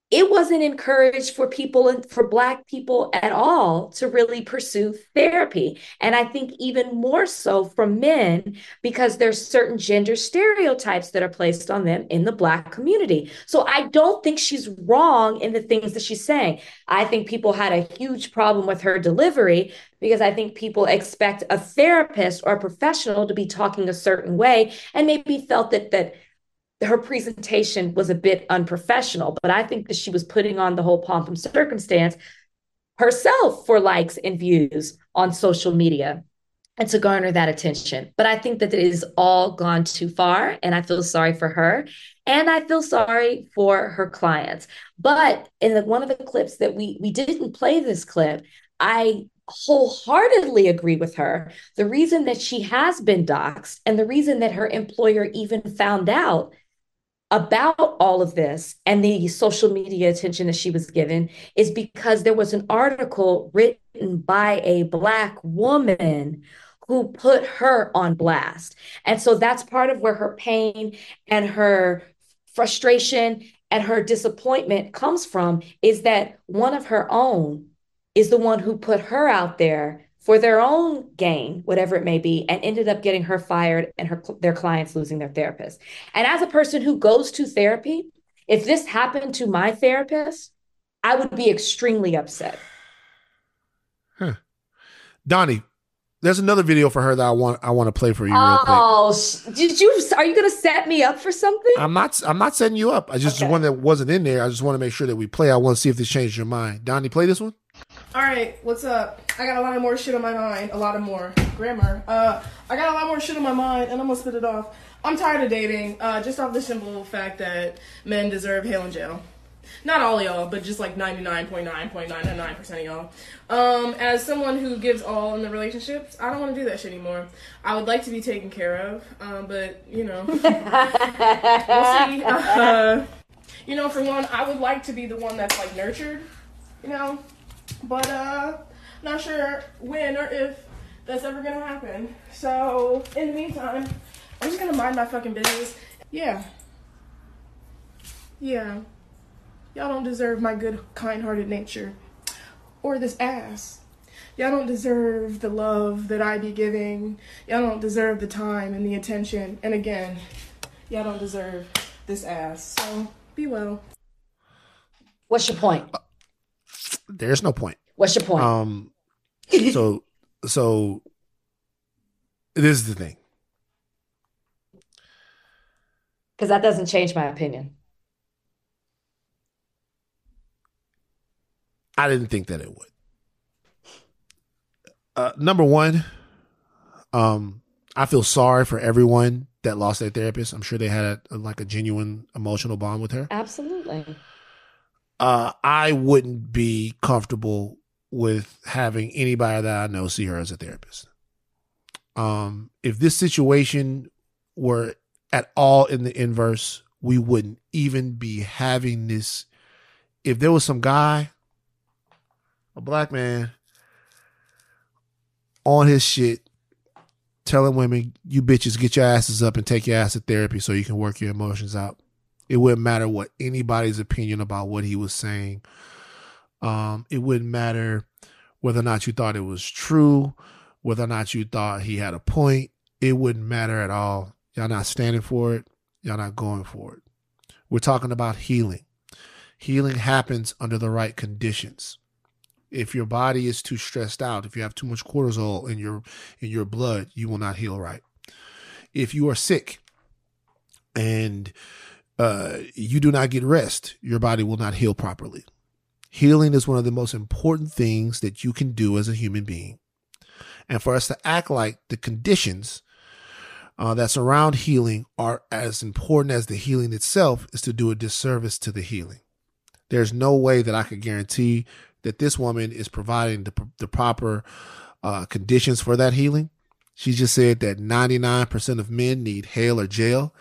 it wasn't encouraged for people and for black people at all to really pursue therapy. And i think even more so for men because there's certain gender stereotypes that are placed on them in the black community. So i don't think she's wrong in the things that she's saying. I think people had a huge problem with her delivery because i think people expect a therapist or a professional to be talking a certain way and maybe felt that that her presentation was a bit unprofessional, but I think that she was putting on the whole pomp and circumstance herself for likes and views on social media and to garner that attention. But I think that it is all gone too far, and I feel sorry for her. And I feel sorry for her clients. But in the, one of the clips that we we didn't play this clip, I wholeheartedly agree with her. The reason that she has been doxxed and the reason that her employer even found out about all of this and the social media attention that she was given is because there was an article written by a Black woman who put her on blast. And so that's part of where her pain and her frustration and her disappointment comes from is that one of her own is the one who put her out there for their own gain, whatever it may be, and ended up getting her fired and her their clients losing their therapist. And as a person who goes to therapy, if this happened to my therapist, I would be extremely upset. Huh. Donnie, there's another video for her that I want I want to play for you real oh, quick. did you are you going to set me up for something? I'm not I'm not setting you up. I just okay. one that wasn't in there. I just want to make sure that we play. I want to see if this changed your mind. Donnie, play this one. All right, what's up? I got a lot of more shit on my mind. A lot of more grammar. Uh, I got a lot more shit on my mind, and I'm gonna spit it off. I'm tired of dating, uh, just off the simple fact that men deserve hell in jail. Not all y'all, but just like 99.9.999% of y'all. Um, as someone who gives all in the relationships, I don't want to do that shit anymore. I would like to be taken care of, um, but you know, we'll see. Uh, you know, for one, I would like to be the one that's like nurtured, you know, but uh, not sure when or if that's ever gonna happen. So in the meantime, I'm just gonna mind my fucking business. Yeah. Yeah. Y'all don't deserve my good, kind-hearted nature. Or this ass. Y'all don't deserve the love that I be giving. Y'all don't deserve the time and the attention. And again, y'all don't deserve this ass. So be well. What's your point? There's no point. What's your point? Um, so so this is the thing. Because that doesn't change my opinion. I didn't think that it would. Uh, number one, um, I feel sorry for everyone that lost their therapist. I'm sure they had a, a, like a genuine emotional bond with her. Absolutely. Uh, I wouldn't be comfortable with having anybody that I know see her as a therapist. Um, if this situation were at all in the inverse, we wouldn't even be having this. If there was some guy, a black man, on his shit, telling women, you bitches get your asses up and take your ass to therapy so you can work your emotions out. It wouldn't matter what anybody's opinion about what he was saying. Um, it wouldn't matter whether or not you thought it was true, whether or not you thought he had a point. It wouldn't matter at all. Y'all not standing for it. Y'all not going for it. We're talking about healing. Healing happens under the right conditions. If your body is too stressed out, if you have too much cortisol in your in your blood, you will not heal right. If you are sick and uh, you do not get rest, your body will not heal properly. Healing is one of the most important things that you can do as a human being. And for us to act like the conditions uh, that surround healing are as important as the healing itself is to do a disservice to the healing. There's no way that I could guarantee that this woman is providing the, the proper uh, conditions for that healing. She just said that 99% of men need hell or jail.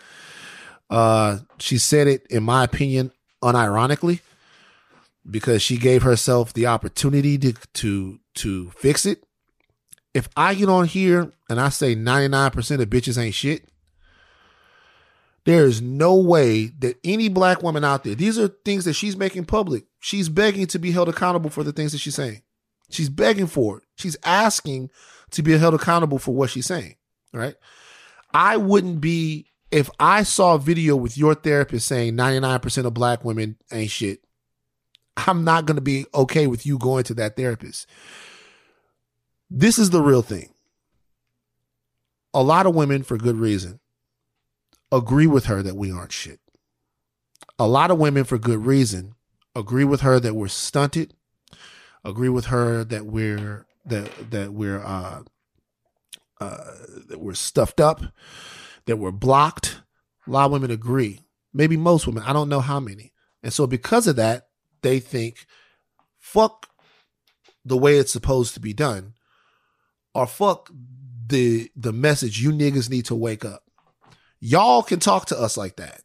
Uh, she said it, in my opinion, unironically, because she gave herself the opportunity to to to fix it. If I get on here and I say 99% of bitches ain't shit, there is no way that any black woman out there, these are things that she's making public. She's begging to be held accountable for the things that she's saying. She's begging for it. She's asking to be held accountable for what she's saying. Right. I wouldn't be, if I saw a video with your therapist saying 99% of black women ain't shit, I'm not going to be okay with you going to that therapist. This is the real thing. A lot of women, for good reason, agree with her that we aren't shit. A lot of women, for good reason, agree with her that we're stunted, agree with her that we're that that we're uh, uh, that we're stuffed up, that we're blocked. A lot of women agree. Maybe most women. I don't know how many. And so because of that, they think, fuck the way it's supposed to be done, or fuck the the message you niggas need to wake up. Y'all can talk to us like that.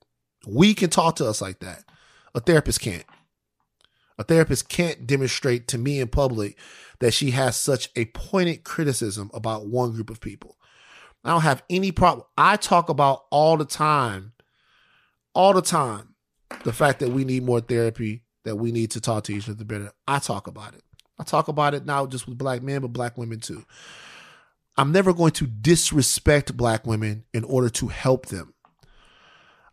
We can talk to us like that. A therapist can't. A therapist can't demonstrate to me in public that she has such a pointed criticism about one group of people. I don't have any problem. I talk about all the time, all the time, the fact that we need more therapy, that we need to talk to each other better. I talk about it. I talk about it not just with black men, but black women too. I'm never going to disrespect black women in order to help them.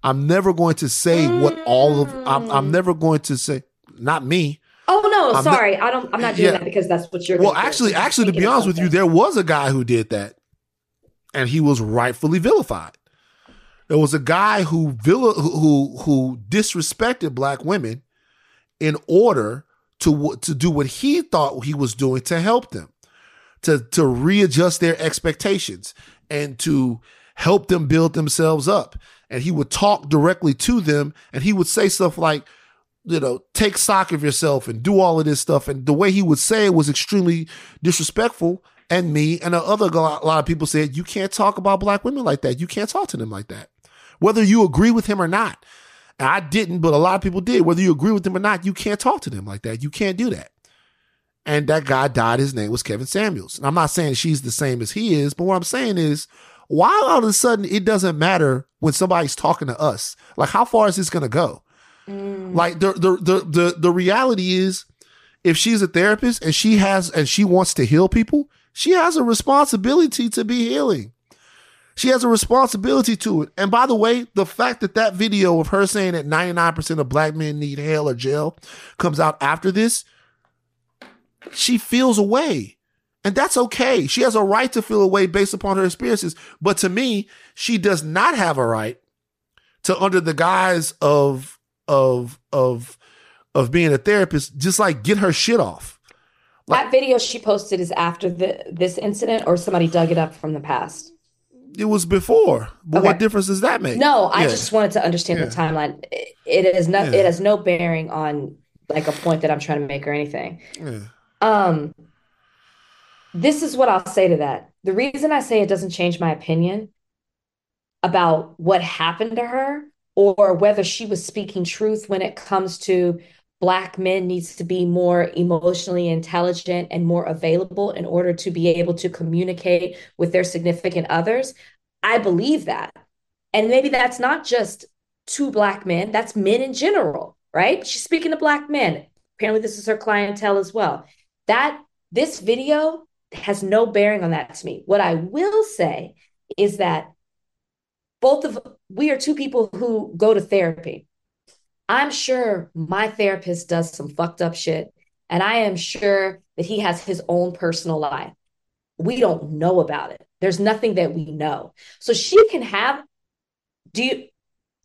I'm never going to say what all of I'm, I'm mm. never going to say not me. Oh no, I'm sorry. I don't I'm not doing Yeah. that because that's what you're Well, gonna do. actually, actually, to be honest with you, there was a guy who did that, and he was rightfully vilified. There was a guy who vil- who who disrespected black women in order to to do what he thought he was doing to help them, to to readjust their expectations and to help them build themselves up. And he would talk directly to them, and he would say stuff like, you know, take stock of yourself and do all of this stuff. And the way he would say it was extremely disrespectful. And me and a other a lot of people said, you can't talk about black women like that. You can't talk to them like that. Whether you agree with him or not. And I didn't, but a lot of people did. Whether you agree with them or not, you can't talk to them like that. You can't do that. And that guy died. His name was Kevin Samuels. And I'm not saying she's the same as he is, but what I'm saying is, why all of a sudden it doesn't matter when somebody's talking to us? Like, how far is this going to go? Mm. Like the, the the the the reality is, if she's a therapist and she has and she wants to heal people, she has a responsibility to be healing. She has a responsibility to it. And by the way, the fact that that video of her saying that 99% of black men need hell or jail comes out after this, she feels away. And that's okay. She has a right to feel away based upon her experiences. But to me, she does not have a right to, under the guise of of of of being a therapist, just like get her shit off. That video she posted is after the this incident, or somebody dug it up from the past. It was before. But Okay. what difference does that make? No, I Yeah. just wanted to understand Yeah. the timeline. It, it is no, Yeah. it has no bearing on like a point that I'm trying to make or anything. Um, this is what I'll say to that. The reason I say it doesn't change my opinion about what happened to her or whether she was speaking truth when it comes to black men needs to be more emotionally intelligent and more available in order to be able to communicate with their significant others. I believe that. And maybe that's not just two black men, that's men in general, right? She's speaking to black men. Apparently, this is her clientele as well. That this video has no bearing on that to me. What I will say is that both of we are two people who go to therapy. I'm sure my therapist does some fucked up shit, and I am sure that he has his own personal life. We don't know about it. There's nothing that we know. So she can have do you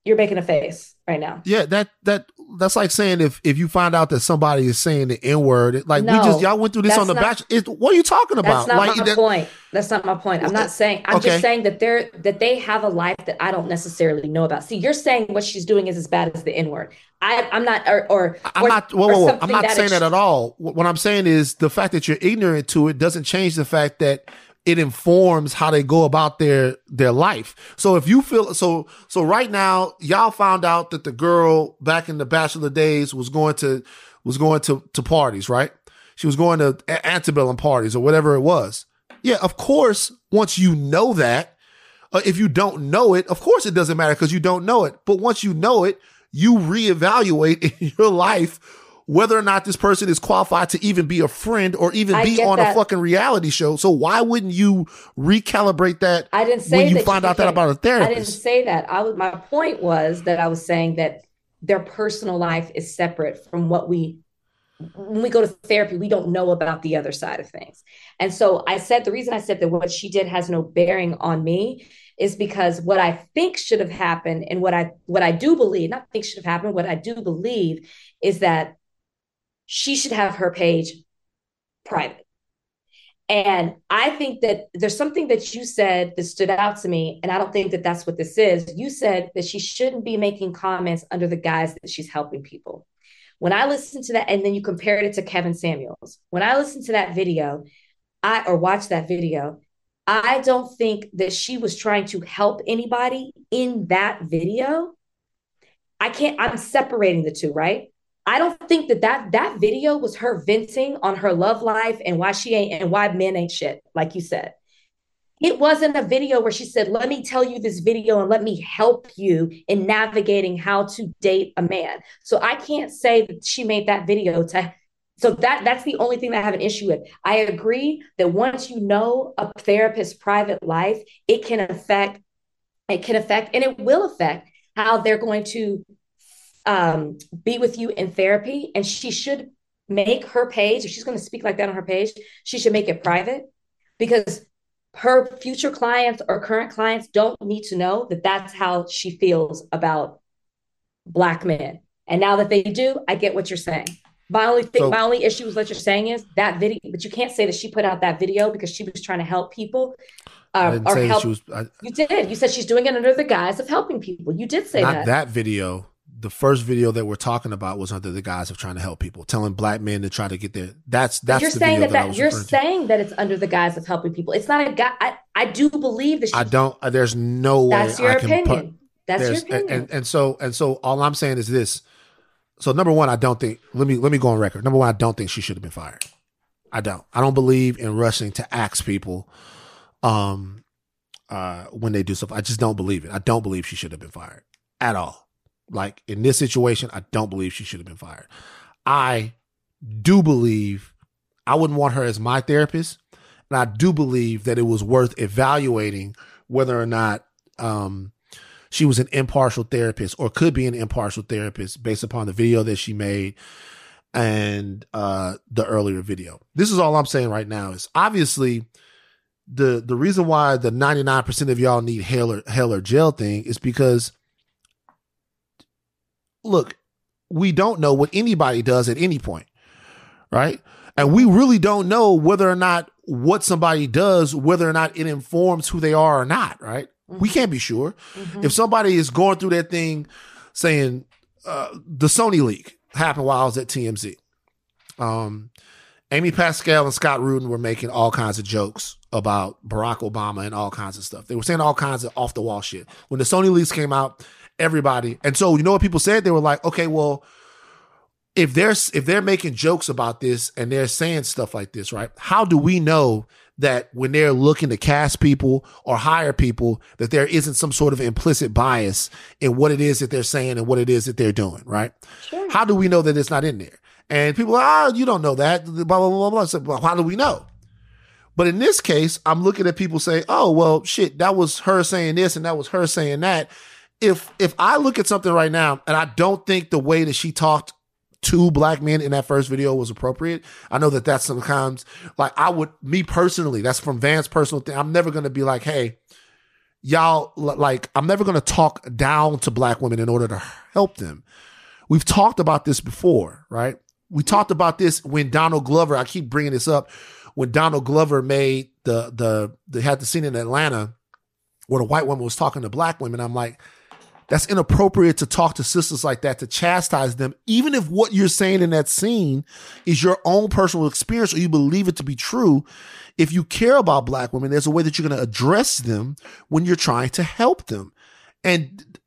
you're making a face right now. Yeah, that that that's like saying if if you find out that somebody is saying the N word, like we just y'all went through this on the not- bachelor. It, what are you talking about? That's not like my that- point. That's not my point. I'm not saying. I'm Okay. just saying that they're that they have a life that I don't necessarily know about. See, you're saying what she's doing is as bad as the N word. I I'm not. Or or I'm or- not. Whoa, whoa, whoa. I'm not that saying that at all. What I'm saying is the fact that you're ignorant to it doesn't change the fact that it informs how they go about their their life. So if you feel so so right now, y'all found out that the girl back in the bachelor days was going to was going to to parties, right? She was going to antebellum parties or whatever it was. Yeah, of course. Once you know that, uh, if you don't know it, of course it doesn't matter because you don't know it. But once you know it, you reevaluate in your life whether or not this person is qualified to even be a friend or even I be on a fucking reality show. So why wouldn't you recalibrate that I didn't say when you that find she out that about a therapist. I didn't say that. I was. My point was that I was saying that their personal life is separate from what we. When we go to therapy, we don't know about the other side of things. And so I said the reason I said that what she did has no bearing on me is because what I think should have happened and what I what I do believe, not think should have happened, what I do believe is that she should have her page private. And I think that there's something that you said that stood out to me, and I don't think that that's what this is. You said that she shouldn't be making comments under the guise that she's helping people. When I listened to that, and then you compared it to Kevin Samuels, when I listened to that video, I or watched that video, I don't think that she was trying to help anybody in that video. I can't, I'm separating the two, right? I don't think that that that video was her venting on her love life and why she ain't and why men ain't shit, like you said. It wasn't a video where she said, "Let me tell you this video and let me help you in navigating how to date a man." So I can't say that she made that video to so that that's the only thing that I have an issue with. I agree that once you know a therapist's private life, it can affect it can affect and it will affect how they're going to um, be with you in therapy. And she should make her page, if she's going to speak like that on her page, she should make it private because her future clients or current clients don't need to know that that's how she feels about black men. And now that they do, I get what you're saying. My only thing, So- my only issue with what you're saying is that video, but you can't say that she put out that video because she was trying to help people. Uh, or help. was. I, you did. You said she's doing it under the guise of helping people. You did say not that. that video. The first video that we're talking about was under the guise of trying to help people, telling black men to try to get there. That's that's you're the saying video that, that, that you're referring to. saying that it's under the guise of helping people. It's not a guy. I, I do believe that she, I don't. uh, There's no way That's your I can opinion. That's your opinion. And, and so and so all I'm saying is this. So number one, I don't think. Let me let me go on record. Number one, I don't think she should have been fired. I don't. I don't believe in rushing to axe people, um, uh, when they do stuff. I just don't believe it. I don't believe she should have been fired at all. Like in this situation, I don't believe she should have been fired. I do believe I wouldn't want her as my therapist. And I do believe that it was worth evaluating whether or not um, she was an impartial therapist or could be an impartial therapist based upon the video that she made and uh, the earlier video. This is all I'm saying right now is obviously the the reason why the 99% of y'all need hell or hell or jail thing is because look, we don't know what anybody does at any point, right? And we really don't know whether or not what somebody does, whether or not it informs who they are or not, right? Mm-hmm. We can't be sure. Mm-hmm. If somebody is going through that thing saying uh, the Sony leak happened while I was at TMZ. Um, Amy Pascal and Scott Rudin were making all kinds of jokes about Barack Obama and all kinds of stuff. They were saying all kinds of off the wall shit. When the Sony leaks came out, everybody, and so you know what people said? They were like, okay, well, if they're if they're making jokes about this and they're saying stuff like this, right? How do we know that when they're looking to cast people or hire people, that there isn't some sort of implicit bias in what it is that they're saying and what it is that they're doing, right? Sure. How do we know that it's not in there? And people are, oh, you don't know that, blah, blah, blah, blah. So, well, how do we know? But in this case, I'm looking at people say, oh, well, shit, that was her saying this and that was her saying that. If if I look at something right now and I don't think the way that she talked to black men in that first video was appropriate. I know that that's sometimes like I would, me personally, that's from Van's personal thing. I'm never to be like, hey, y'all, like, I'm never to talk down to black women in order to help them. We've talked about this before, right? We talked about this when Donald Glover, I keep bringing this up, when Donald Glover made the, the, they had the scene in Atlanta where the white woman was talking to black women. I'm like, that's inappropriate to talk to sisters like that, to chastise them, even if what you're saying in that scene is your own personal experience or you believe it to be true. If you care about black women, there's a way that you're going to address them when you're trying to help them. And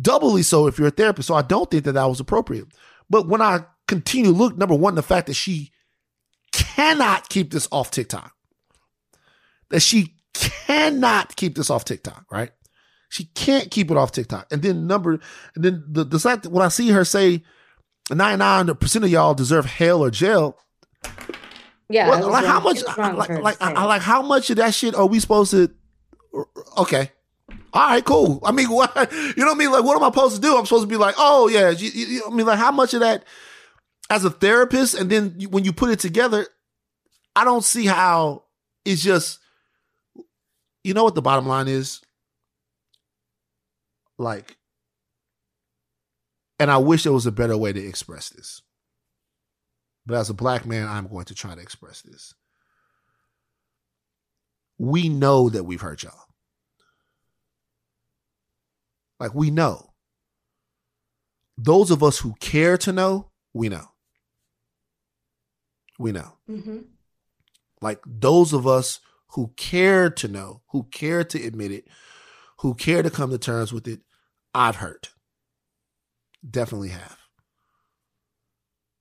doubly so if you're a therapist. So I don't think that that was appropriate. But when I continue look, number one, the fact that she cannot keep this off TikTok, that she cannot keep this off TikTok, right? She can't keep it off TikTok. And then number, and then the, the fact that when I see her say 99% of y'all deserve hell or jail. Yeah. Well, like how much, like, like, I, like how much of that shit are we supposed to, okay. All right, cool. I mean, what, you know what I mean? Like, what am I supposed to do? I'm supposed to be like, oh yeah. You, you, I mean, like how much of that as a therapist? And then when you put it together, I don't see how it's just, you know what the bottom line is? Like, and I wish there was a better way to express this. But as a black man, I'm going to try to express this. We know that we've hurt y'all. Like, we know. Those of us who care to know, we know. We know. Mm-hmm. Like, those of us who care to know, who care to admit it, who care to come to terms with it, I've hurt. Definitely have.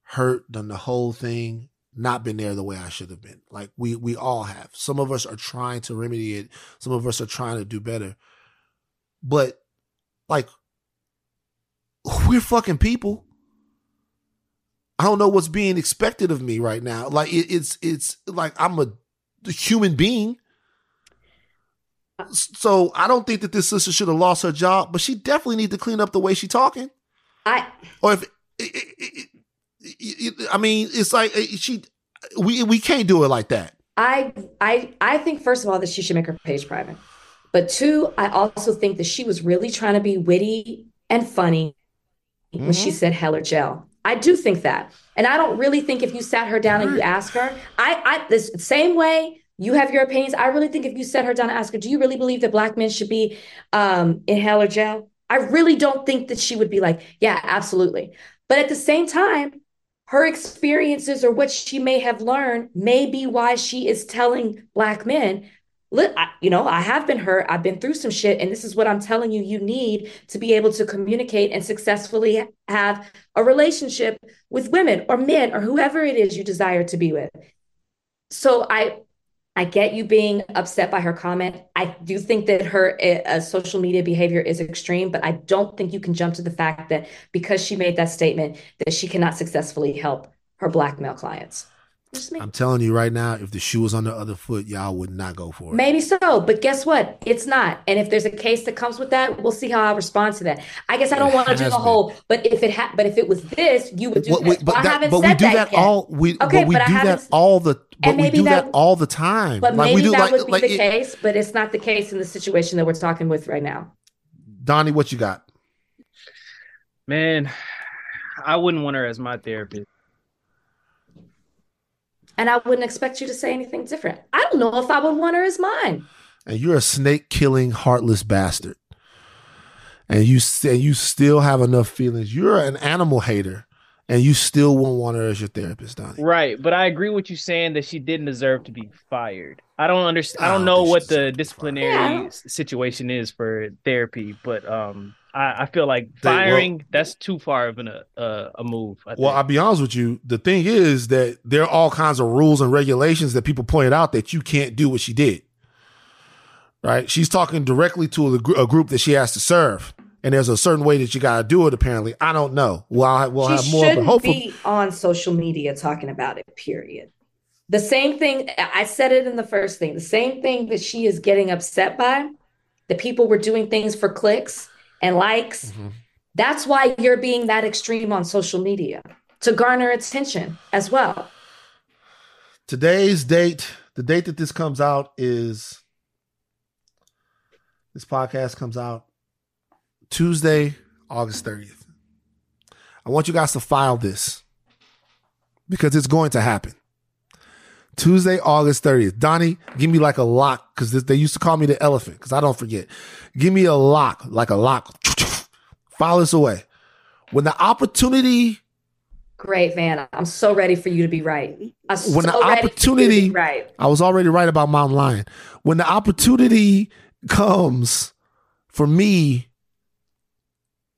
Hurt, done the whole thing, not been there the way I should have been. Like we we all have. Some of us are trying to remedy it. Some of us are trying to do better. But like we're fucking people. I don't know what's being expected of me right now. Like it, it's it's like I'm a human being. So I don't think that this sister should have lost her job, but she definitely need to clean up the way she talking. I or if it, it, it, I mean, it's like she we we can't do it like that. I I I think first of all that she should make her page private, but two, I also think that she was really trying to be witty and funny mm-hmm. when she mm-hmm. said hell or gel. I do think that, and I don't really think if you sat her down and you asked her, I I this same way you have your opinions. I really think if you set her down and ask her, do you really believe that black men should be um, in hell or jail? I really don't think that she would be like, yeah, absolutely. But at the same time, her experiences or what she may have learned may be why she is telling black men, look, I, you know, I have been hurt. I've been through some shit. And this is what I'm telling you, you need to be able to communicate and successfully have a relationship with women or men or whoever it is you desire to be with. So I, I get you being upset by her comment. I do think that her uh, social media behavior is extreme, but I don't think you can jump to the fact that because she made that statement that she cannot successfully help her black male clients. Just me. I'm telling you right now, if the shoe was on the other foot, y'all would not go for it. Maybe so, but guess what? It's not. And if there's a case that comes with that, we'll see how I respond to that. I guess I don't want to do the been. whole. But if it had, but if it was this, you would do But, we, this. but, Well, I that, haven't but said we do that, that, all we Okay, but we but I do that all the but and we maybe do that, that- all the time. But like maybe we do that like would be like the it- case, but it's not the case in the situation that we're talking with right now. Donnie, what you got? Man, I wouldn't want her as my therapist. And I wouldn't expect you to say anything different. I don't know if I would want her as mine. And you're a snake killing, heartless bastard. And you say you still have enough feelings. You're an animal hater, and you still won't want her as your therapist, Donnie. Right, but I agree with you saying that she didn't deserve to be fired. I don't understand. I I don't don't know what the disciplinary s- situation is for therapy, but um, I, I feel like They- well- firing that's too far of an, a uh, a move. I Well. I'll be honest with you. The thing is that there are all kinds of rules and regulations that people pointed out that you can't do what she did. Right? She's talking directly to a, gr- a group that she has to serve, and there's a certain way that you got to do it. Apparently, I don't know. Well, I, we'll she have more, but shouldn't hopefully, be on social media talking about it, period. The same thing, I said it in the first thing, the same thing that she is getting upset by, the people were doing things for clicks and likes. Mm-hmm. That's why you're being that extreme on social media to garner attention as well. today's date, the date that this comes out is this podcast comes out Tuesday, August 30th. I want you guys to file this because it's going to happen. Tuesday, August 30th. Donnie, give me like a lock because they used to call me the elephant because I don't forget. Give me a lock, like a lock. File this away. When the opportunity Great, Van. I'm so ready for you to be right. I'm so when the ready for you to be opportunity right. I was already right about Mountain Lion. When the opportunity comes for me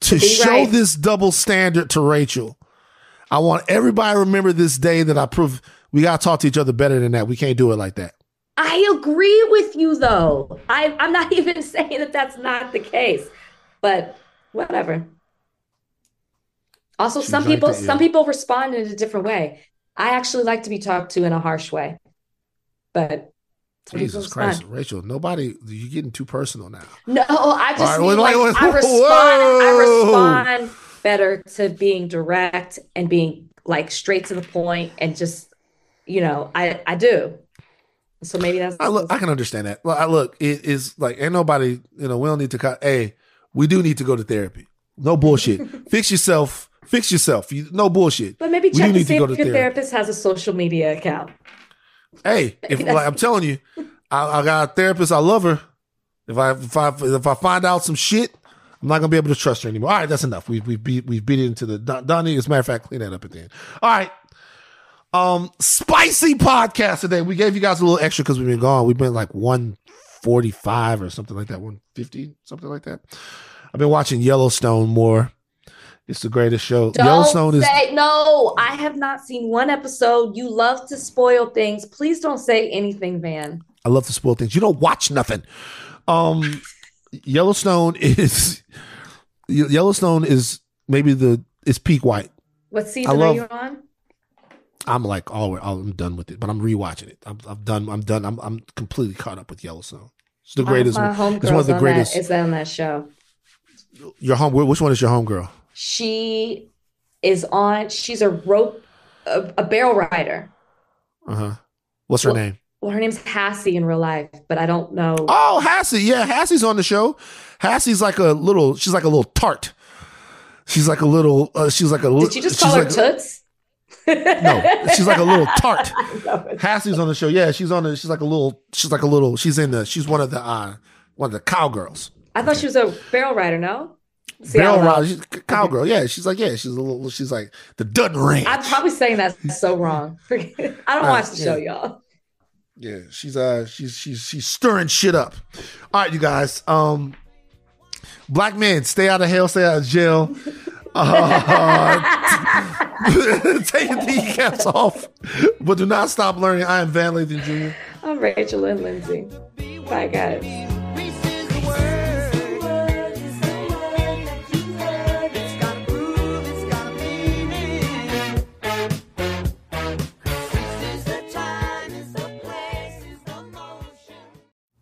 to be show right. this double standard to Rachel, I want everybody to remember this day that I prove we gotta talk to each other better than that. We can't do it like that. I agree with you, though. I, I'm not even saying that that's not the case, but whatever. Also, She's some people some yeah. people respond in a different way. I actually like to be talked to in a harsh way, but Jesus. Christ, Rachel, nobody you're getting too personal now. No, I just right, mean like wait, I respond. I respond better to being direct and being like straight to the point and just, you know, I I do. So maybe that's I look, I can understand that. Well, I look, it is like ain't nobody, you know, we don't need to cut. Hey, we do need to go to therapy. No bullshit. fix yourself. Fix yourself. You, no bullshit. But maybe check to see to if your therapy. therapist has a social media account. Hey, if like, I'm telling you, I, I got a therapist. I love her. If I if I if I find out some shit, I'm not gonna be able to trust her anymore. All right, that's enough. We we beat we beat it into the Donnie. As a matter of fact, clean that up at the end. All right. Um, spicy podcast today. We gave you guys a little extra because we've been gone. We've been like 145 or something like that, 150, something like that. I've been watching Yellowstone more. It's the greatest show. Don't Yellowstone is say no. I have not seen one episode. You love to spoil things. Please don't say anything, Van. I love to spoil things. You don't watch nothing. Um, Yellowstone is Yellowstone is maybe the it's peak white. What season love- are you on? I'm like all I'm done with it, but I'm rewatching it. I'm, I'm done. I'm done. I'm I'm completely caught up with Yellowstone. It's the greatest. My, my one. It's one of the greatest. that, on that show. Your home. Which one is your homegirl? She is on. She's a rope, a, a barrel rider. Uh huh. What's her Well- name? Well, her name's Hassie in real life, but I don't know. Oh, Hassie. Yeah, Hassie's on the show. Hassie's like a little. She's like a little tart. She's like a little. Uh, she's like a. Did you just call her like- Toots? No, she's like a little tart. Hassie's on the show. Yeah, she's on the. She's like a little. She's like a little. She's in the. She's one of the. uh One of the cowgirls. I thought she was a barrel rider. No, See, Barrel rider. She's a cowgirl. Yeah, she's like yeah. She's a little. She's like the Dutton Ranch. I'm probably saying that so wrong. I don't Uh, watch the show, y'all. Yeah, she's uh she's she's she's stirring shit up. All right, you guys. Um Black men, stay out of hell, stay out of jail. Uh, take your kneecaps off, but do not stop learning. I am Van Lathan Jr. I'm Rachel and Lindsay. Bye, guys.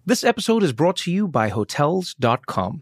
This episode is brought to you by Hotels.com.